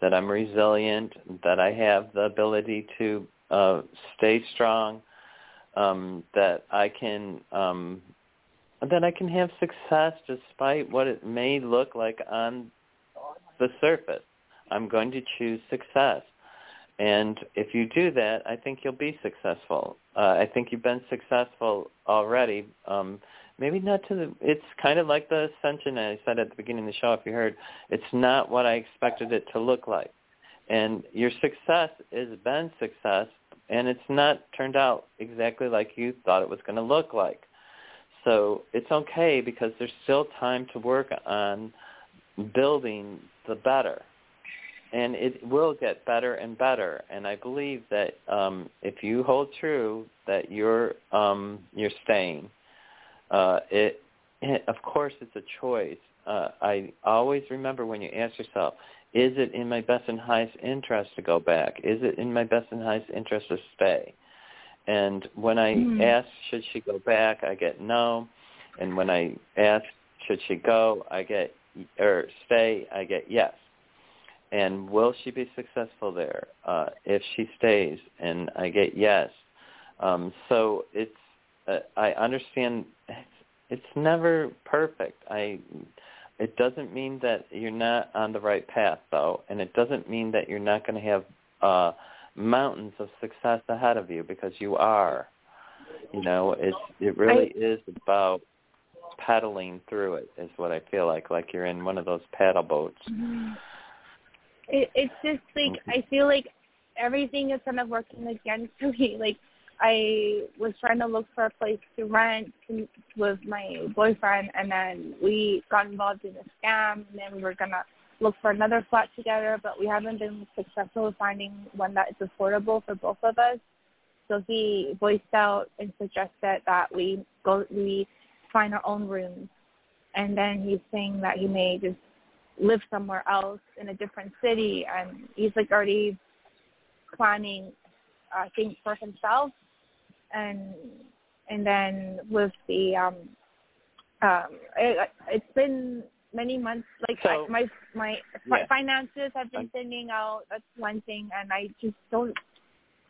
That I'm resilient, that I have the ability to uh, stay strong, um, that I can um, that I can have success despite what it may look like on the surface. I'm going to choose success. And if you do that, I think you'll be successful. Uh, I think you've been successful already. Um, maybe not to the, it's kind of like the ascension I said at the beginning of the show, if you heard. It's not what I expected it to look like. And your success has been success, and it's not turned out exactly like you thought it was going to look like. So it's okay because there's still time to work on building the better. And it will get better and better. And I believe that um, if you hold true that you're um, you're staying, uh, it, it of course it's a choice. Uh, I always remember when you ask yourself, is it in my best and highest interest to go back? Is it in my best and highest interest to stay? And when I mm. ask, should she go back, I get no. And when I ask, should she go, I get, or stay, I get yes. And will she be successful there uh, if she stays? And I get yes. Um, so it's, uh, I understand it's, it's never perfect. I it doesn't mean that you're not on the right path, though, and it doesn't mean that you're not going to have uh, mountains of success ahead of you because you are. You know, it's it really I, is about paddling through it. Is what I feel like, like you're in one of those paddle boats. Mm-hmm. It, it's just like mm-hmm. I feel like everything is kind of working against (laughs) me. Like I was trying to look for a place to rent with my boyfriend, and then we got involved in a scam, and then we were gonna look for another flat together, but we haven't been successful in finding one that is affordable for both of us. So he voiced out and suggested that we go, we find our own rooms, and then he's saying that he may just live somewhere else in a different city, and he's like already planning, I think, for himself and and then with the um um it, it's been many months like so, I, my my yeah. finances have been thinning out that's one thing and i just don't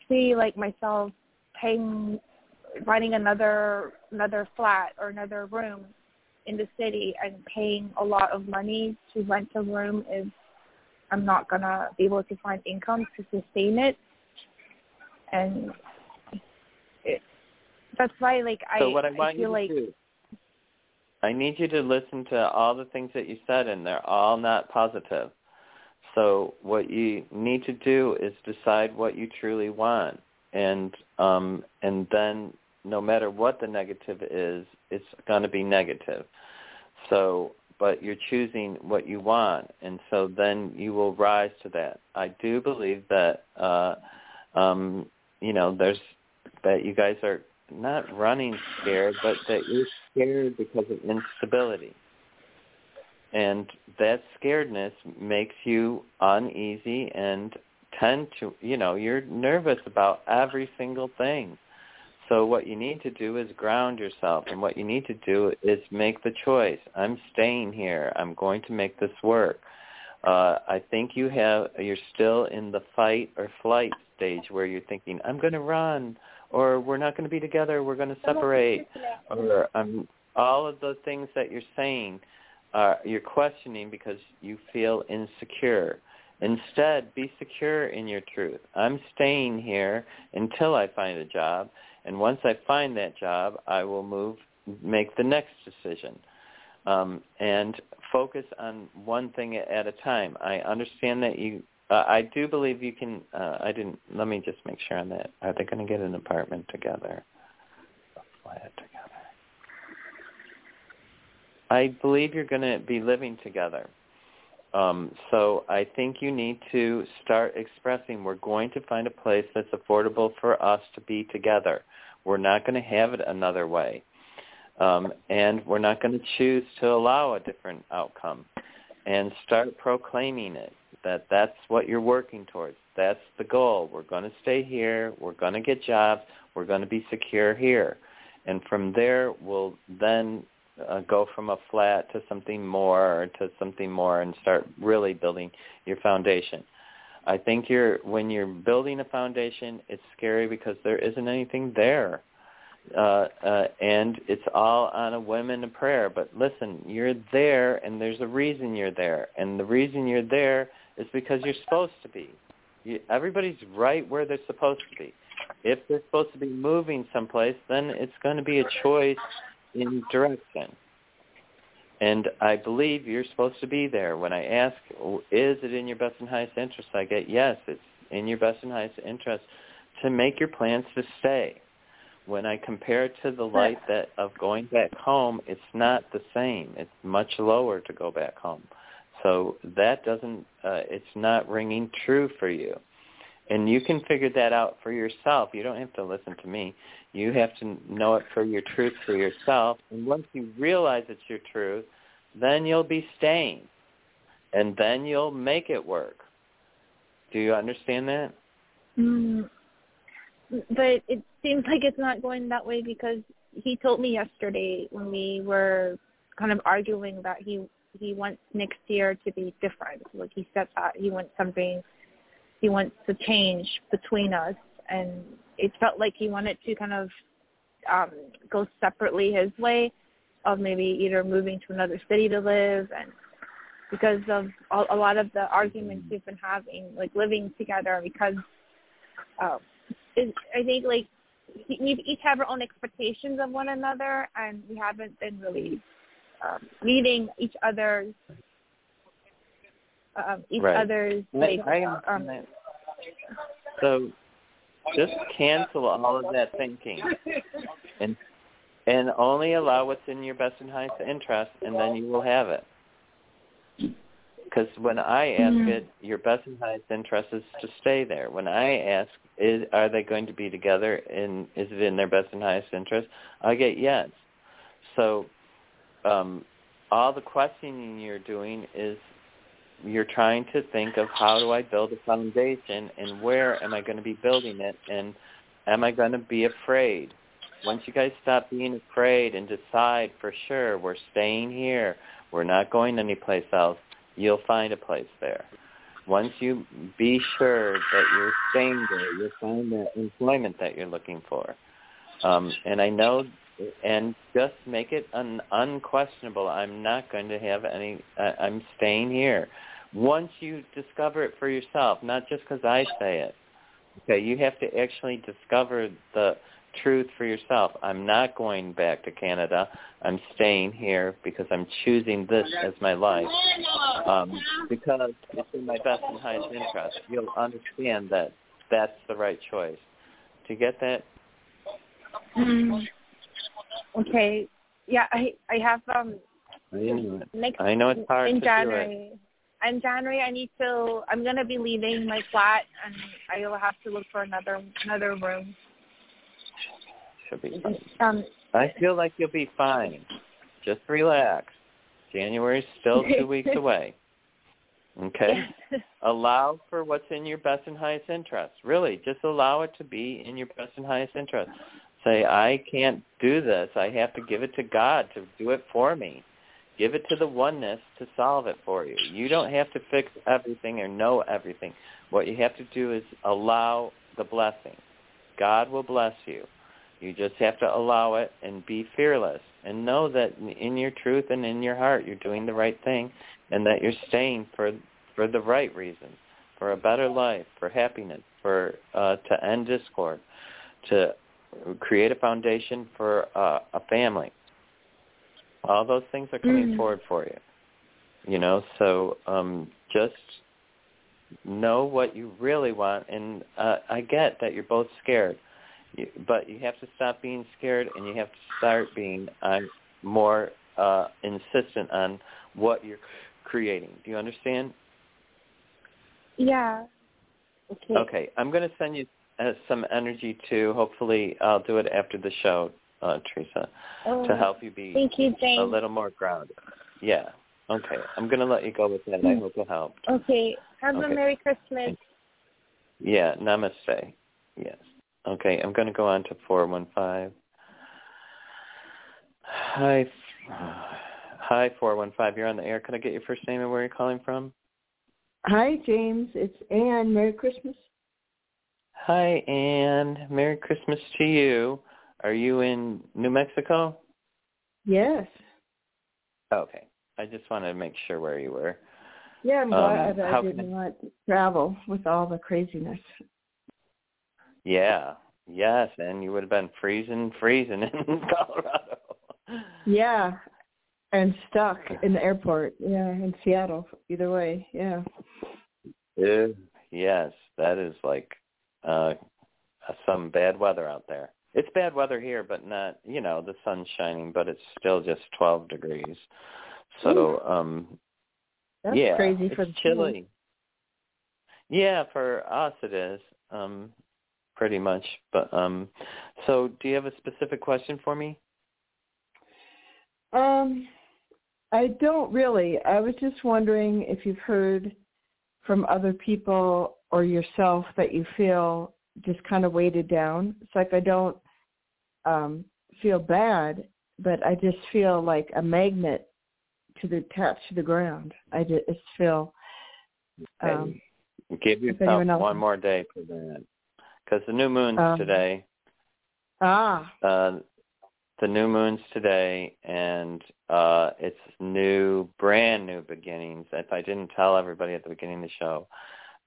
see like myself paying finding another another flat or another room in the city and paying a lot of money to rent a room if i'm not gonna be able to find income to sustain it and it, that's why, like, so I, what I, I feel you like. Do, I need you to listen to all the things that you said, and they're all not positive. So what you need to do is decide what you truly want, and um, and then no matter what the negative is, it's going to be negative. So, but you're choosing what you want, and so then you will rise to that. I do believe that, uh, um, you know, there's that you guys are not running scared, but that you're scared because of instability. And that scaredness makes you uneasy and tend to, you know, you're nervous about every single thing. So what you need to do is ground yourself, and what you need to do is make the choice. I'm staying here. I'm going to make this work. Uh, I think you have, you're still in the fight or flight stage where you're thinking, I'm going to run or we're not going to be together, we're going to separate, or um, all of the things that you're saying, uh, you're questioning because you feel insecure. Instead, be secure in your truth. I'm staying here until I find a job, and once I find that job, I will move, make the next decision. Um, and focus on one thing at a time. I understand that you uh, I do believe you can. Uh, I didn't. Let me just make sure on that. Are they going to get an apartment together? A flat together. I believe you're going to be living together. Um, so I think you need to start expressing we're going to find a place that's affordable for us to be together. We're not going to have it another way. Um, and we're not going to choose to allow a different outcome. And start proclaiming it that that's what you're working towards. That's the goal. We're going to stay here. We're going to get jobs. We're going to be secure here. And from there, we'll then uh, go from a flat to something more or to something more and start really building your foundation. I think you're when you're building a foundation, it's scary because there isn't anything there. Uh, uh, and it's all on a whim and a prayer. But listen, you're there, and there's a reason you're there, and the reason you're there is because you're supposed to be. You, everybody's right where they're supposed to be. If they're supposed to be moving someplace, then it's going to be a choice in direction. And I believe you're supposed to be there. When I ask, is it in your best and highest interest, I get, yes, it's in your best and highest interest to make your plans to stay. When I compare it to the light that of going back home, it's not the same. It's much lower to go back home. So that doesn't, uh, it's not ringing true for you. And you can figure that out for yourself. You don't have to listen to me. You have to know it for your truth for yourself. And once you realize it's your truth, then you'll be staying. And then you'll make it work. Do you understand that? Mm, but it seems like it's not going that way because he told me yesterday when we were kind of arguing that he he wants next year to be different. Like he said that he wants something he wants to change between us. And it felt like he wanted to kind of um go separately his way of maybe either moving to another city to live and because of a, a lot of the arguments we've been having like living together because um it, I think like we each have our own expectations of one another and we haven't been really um, meeting each other's um, each right. other's like I um, that. So just cancel all of that thinking and and only allow what's in your best and highest interest and then you will have it. Because when I ask Mhm. it, your best and highest interest is to stay there. When I ask, is, are they going to be together and is it in their best and highest interest? I get yes. So um, all the questioning you're doing is you're trying to think of how do I build a foundation and where am I going to be building it and am I going to be afraid? Once you guys stop being afraid and decide for sure we're staying here, we're not going anyplace else, you'll find a place there. Once you be sure that you're staying there, you'll find that employment that you're looking for. Um, and I know, and just make it un- unquestionable. I'm not going to have any. Uh, I'm staying here. Once you discover it for yourself, not just because I say it. Okay, you have to actually discover the truth for yourself. I'm not going back to Canada. I'm staying here because I'm choosing this as my life. Um, because it's in my best and highest interest. You'll understand that that's the right choice. You get that? Mm. Okay. Yeah, I I have um I know next I know it's hard in January. In January, I need to. I'm gonna be leaving my flat, and I will have to look for another another room. Should be fine. Um, I feel like you'll be fine. Just relax. January's still two (laughs) weeks away. Okay? Allow for what's in your best and highest interest. Really, just allow it to be in your best and highest interest. Say, I can't do this. I have to give it to God to do it for me. Give it to the oneness to solve it for you. You don't have to fix everything or know everything. What you have to do is allow the blessing. God will bless you. You just have to allow it and be fearless and know that in your truth and in your heart you're doing the right thing and that you're staying for for the right reasons, for a better life, for happiness, for uh, to end discord, to create a foundation for uh, a family. All those things are coming Mhm. forward for you. You know, so um, just know what you really want. And uh, I get that you're both scared, you, but you have to stop being scared, and you have to start being uh, more uh, insistent on what you're creating. Do you understand? yeah. Okay. Okay, I'm going to send you uh, some energy too. Hopefully, I'll do it after the show, uh, Teresa, Oh, to help you be Thank you, a little more grounded. Yeah. Okay. I'm going to let you go with that. I hope it helped. Okay. Have Okay. a Merry Christmas. Yeah. Namaste. Yes. Okay. I'm going to go on to 415. Hi. Hi, 415. You're on the air. Can I get your first name and where you're calling from? Hi, James. It's Anne. Merry Christmas. Hi, Anne. Merry Christmas to you. Are you in New Mexico? Yes. Okay. I just wanted to make sure where you were. Yeah, I'm Um, glad I didn't want to travel with all the craziness. Yeah. Yes, and you would have been freezing, freezing (laughs) in Colorado. Yeah. And stuck (laughs) in the airport. Yeah, in Seattle. Either way. Yeah. Yeah. Yes, that is like uh some bad weather out there. It's bad weather here, but not, you know, the sun's shining, but it's still just 12 degrees. So, um That's yeah, crazy it's for the chilly. Yeah, for us it is. Um pretty much. But um so do you have a specific question for me? Um I don't really. I was just wondering if you've heard from other people or yourself that you feel just kind of weighted down. It's like I don't um feel bad, but I just feel like a magnet to the attached to the ground. I just feel um Give yourself one more day for that. Because the new moon's Um, today. ah Uh, the new moon's today, and uh, it's new, brand new beginnings. If I didn't tell everybody at the beginning of the show,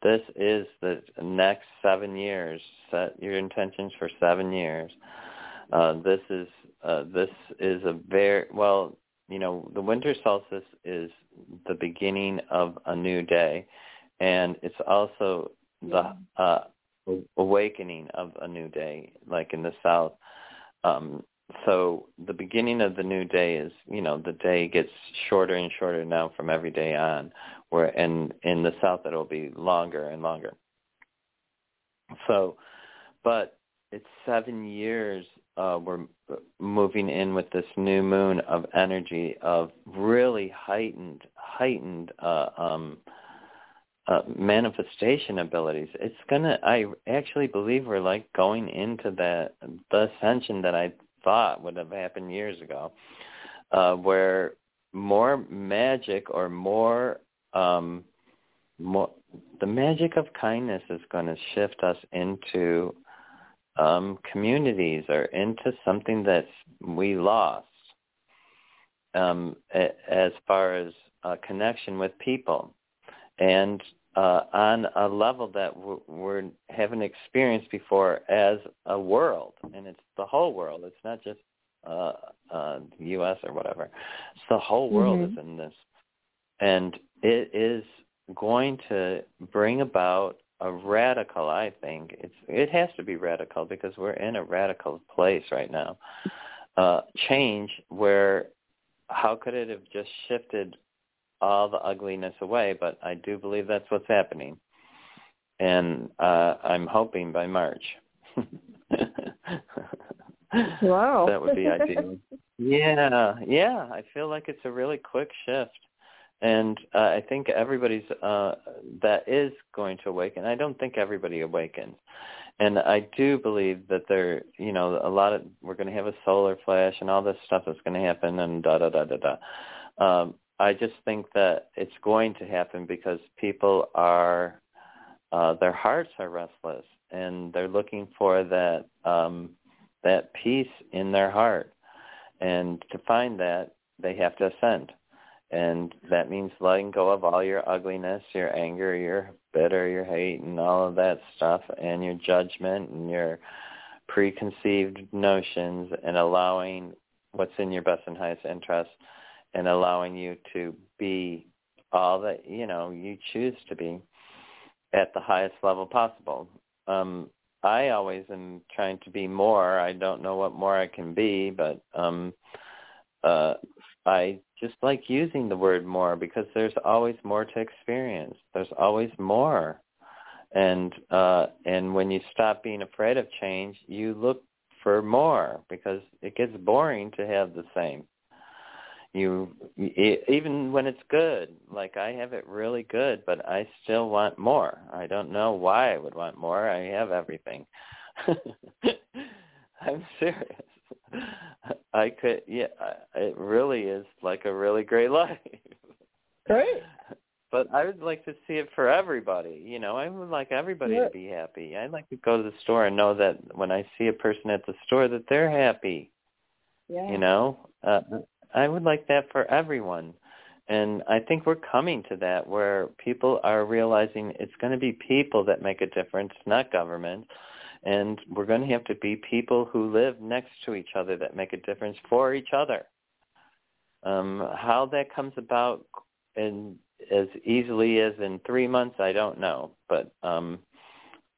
this is the next seven years. Set your intentions for seven years. Uh, this is uh, this is a very well. You know, the winter solstice is the beginning of a new day, and it's also the uh, awakening of a new day, like in the south. Um, so the beginning of the new day is, you know, the day gets shorter and shorter now from every day on. Where and in the south it'll be longer and longer. So, but it's seven years. Uh, we're moving in with this new moon of energy of really heightened, heightened uh, um, uh, manifestation abilities. It's gonna. I actually believe we're like going into that the ascension that I thought would have happened years ago, uh, where more magic or more um, more the magic of kindness is going to shift us into um, communities or into something that we lost um, a- as far as uh, connection with people. And uh, on a level that w- we haven't experienced before as a world, and it's the whole world. It's not just uh, uh, the U.S. or whatever. It's the whole world Mhm. is in this, and it is going to bring about a radical. I think it's it has to be radical because we're in a radical place right now. Uh, change where how could it have just shifted all the ugliness away, but I do believe that's what's happening. And uh, I'm hoping by March. (laughs) Wow. that would be ideal. yeah, yeah. I feel like it's a really quick shift. And uh, I think everybody's uh, that is going to awaken. I don't think everybody awakens, and I do believe that there, you know, a lot of we're going to have a solar flash and all this stuff is going to happen, and da da da da da. Um, I just think that it's going to happen because people are, uh, their hearts are restless and they're looking for that um, that peace in their heart, and to find that they have to ascend, and that means letting go of all your ugliness, your anger, your bitter, your hate, and all of that stuff, and your judgment and your preconceived notions, and allowing what's in your best and highest interest and allowing you to be all that you know you choose to be at the highest level possible. Um, I always am trying to be more. I don't know what more I can be, but um, uh, I just like using the word more because there's always more to experience. There's always more, and uh, and when you stop being afraid of change, you look for more because it gets boring to have the same you e- even when it's good like i have it really good but i still want more. I don't know why i would want more. I have everything. (laughs) I'm serious. I could yeah it really is like a really great (laughs) life. Great. but i would like to see it for everybody you know? I would like everybody Yeah. to be happy. I'd like to go to the store and know that when i see a person at the store that they're happy. Yeah. you know? Uh, i would like that for everyone. And i think we're coming to that where people are realizing it's going to be people that make a difference not government. And we're going to have to be people who live next to each other that make a difference for each other. Um how that comes about in as easily as in 3 months i don't know. But um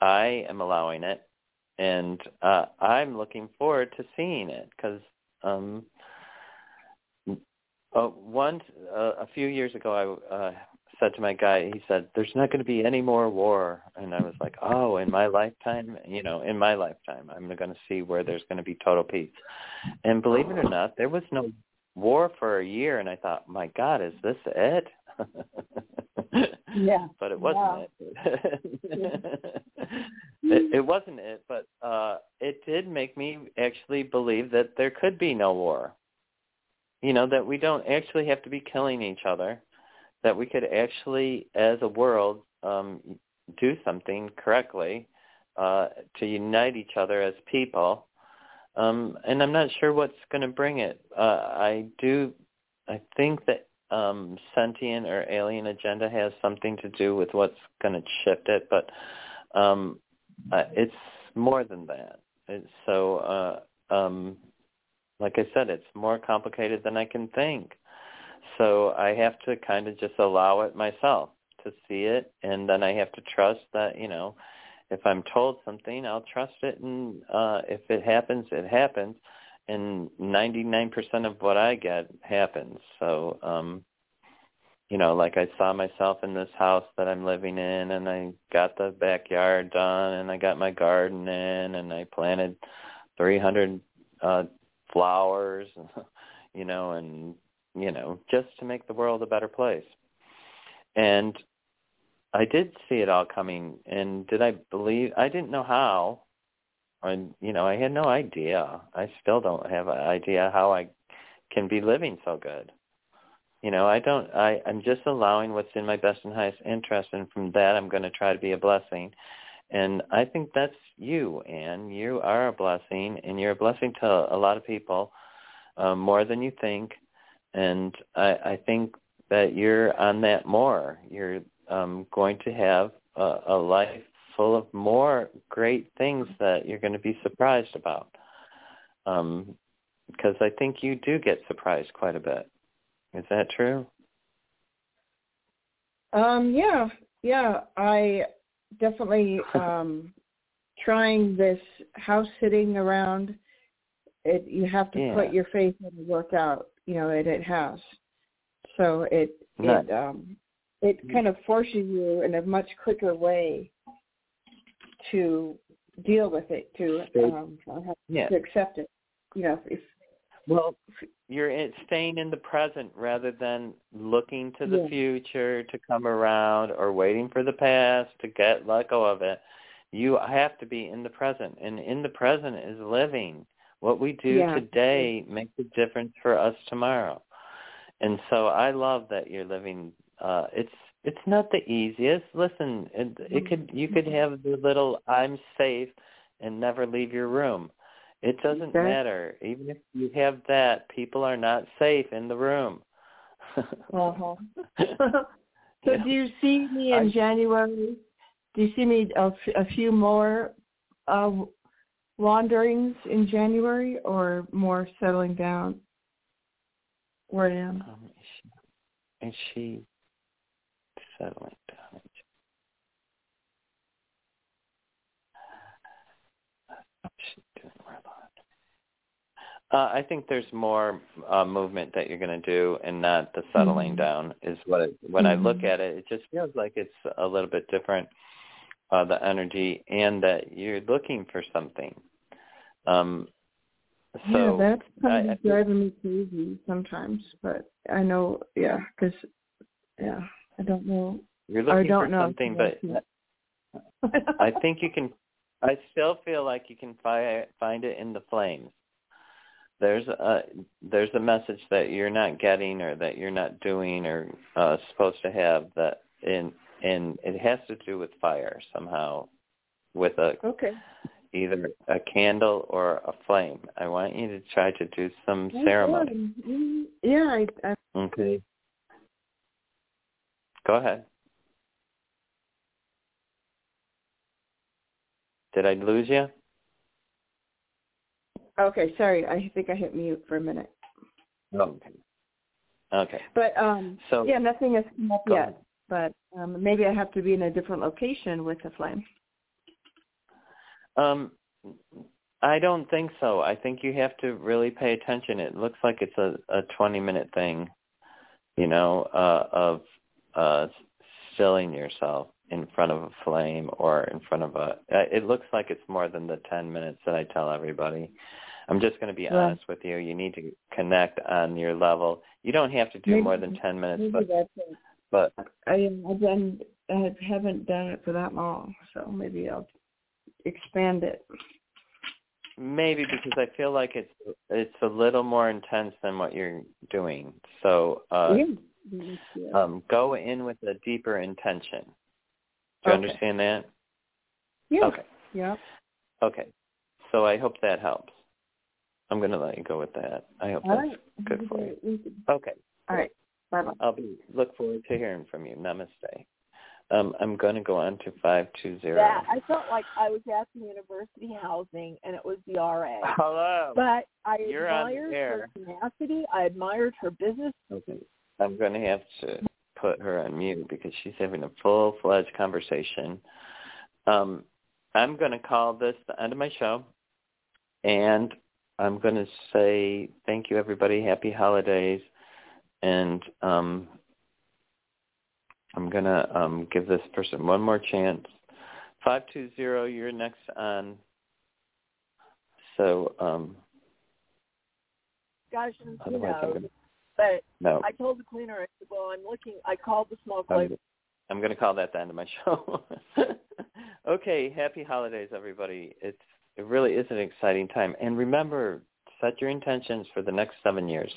i am allowing it and uh i'm looking forward to seeing it cuz um uh, one uh, a few years ago, I uh, said to my guy, he said, "There's not going to be any more war," and I was like, "Oh, in my lifetime, you know, in my lifetime, I'm going to see where there's going to be total peace." And believe it or not, there was no war for a year, and I thought, "My God, is this it?" yeah. (laughs) But it wasn't it. (laughs) it. It wasn't it, but uh it did make me actually believe that there could be no war. You know, that we don't actually have to be killing each other, that we could actually as a world um do something correctly uh to unite each other as people. Um and I'm not sure what's going to bring it. Uh I do I think that um, sentient or alien agenda has something to do with what's going to shift it, but um, uh, it's more than that. It's so, uh, um, like I said, it's more complicated than I can think. So I have to kind of just allow it myself to see it, and then I have to trust that you know, if I'm told something, I'll trust it, and uh, if it happens, it happens and 99% of what I get happens. So, um, you know, like I saw myself in this house that I'm living in and I got the backyard done and I got my garden in and I planted 300 uh flowers, (laughs) you know, and you know, just to make the world a better place. And I did see it all coming and did I believe I didn't know how. And you know i had no idea. I still don't have an idea how i can be living so good. You know i don't i i'm just allowing what's in my best and highest interest and from that i'm going to try to be a blessing and i think that's you anne you are a blessing and you're a blessing to a lot of people um, more than you think and i i think that you're on that more you're um going to have a, a life full of more great things that you're going to be surprised about. Um, because I think you do get surprised quite a bit. Is that true? Um, yeah, yeah. I definitely (laughs) um trying this house sitting around it you have to yeah. put your faith in the workout, you know, at it has. So it it um it kind of forces you in a much quicker way to deal with it, to um, to accept it. You know, if well, you're in, staying in the present rather than looking to the yeah. future to come around or waiting for the past to get let go of it. You have to be in the present, and in the present is living. What we do yeah. today makes a difference for us tomorrow. And so I love that you're living. Uh, it's it's not the easiest. Listen, it, it could you could have the little I'm safe and never leave your room. It doesn't okay. matter. Even if you have that, people are not safe in the room. uh-huh. (laughs) (laughs) so do you see me in I, January? Do you see me a, a few more uh, wanderings in January or more settling down where I am? Um, is she, is she settling down. Uh, I think there's more uh, movement that you're going to do, and not the settling mm-hmm. down. Is what it, when mm-hmm. I look at it, it just feels like it's a little bit different, uh, the energy, and that you're looking for something. Um, so yeah, that's kind I, of driving me crazy sometimes, but I know, yeah, because yeah, I don't know. You're looking I don't for know something, but I think you can. I still feel like you can fi- find it in the flames. There's a there's a message that you're not getting or that you're not doing or uh, supposed to have that in and it has to do with fire somehow, with a okay either a candle or a flame. I want you to try to do some ceremony. Yeah, I, I okay. Go ahead. Did I lose you? Okay, sorry. I think I hit mute for a minute. Okay. Okay. But um so yeah, nothing has come up yet. Ahead. But um maybe I have to be in a different location with the flame. Um I don't think so. I think you have to really pay attention. It looks like it's a a 20 minute thing, you know, uh of uh stilling yourself in front of a flame or in front of a it looks like it's more than the 10 minutes that I tell everybody. I'm just going to be honest with you. You need to connect on your level. You don't have to do Maybe- more than 10 minutes, Maybe but but I I've done I haven't done it for that long, so maybe I'll expand it. maybe because I feel like it's it's a little more intense than what you're doing. So uh yeah. Yeah. um go in with a deeper intention. Do you Okay. understand that? yeah. Okay. Yeah. Okay. So I hope that helps. I'm going to let you go with that. I hope All that's right. good for you. you. Okay. All right. Bye bye. I'll be look forward to hearing from you. Namaste. Um, I'm going to go on to five two zero. Yeah, I felt like I was at the university housing and it was the RA. Hello. But I You're admired her tenacity. I admired her business. Okay. I'm going to have to put her on mute because she's having a full fledged conversation. Um, I'm going to call this the end of my show, and I'm going to say thank you, everybody. Happy holidays, and um, I'm going to um, give this person one more chance. Five two zero. You're next on. So um, Gosh, you otherwise, I'm know. going to But no. I told the cleaner, I said, well, I'm looking. I called the small I'm. I'm going to call that the end of my (laughs) show. (laughs) okay, happy holidays, everybody. It's it really is an exciting time, and remember, set your intentions for the next seven years.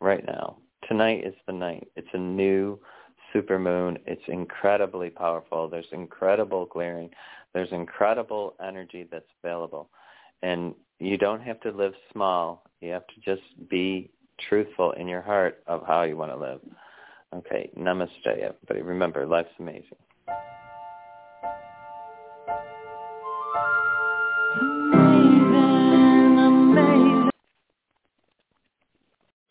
Right now, tonight is the night. It's a new super moon. It's incredibly powerful. There's incredible glaring. There's incredible energy that's available, and you don't have to live small. You have to just be truthful in your heart of how you want to live. Okay, namaste, everybody. Remember, life's amazing.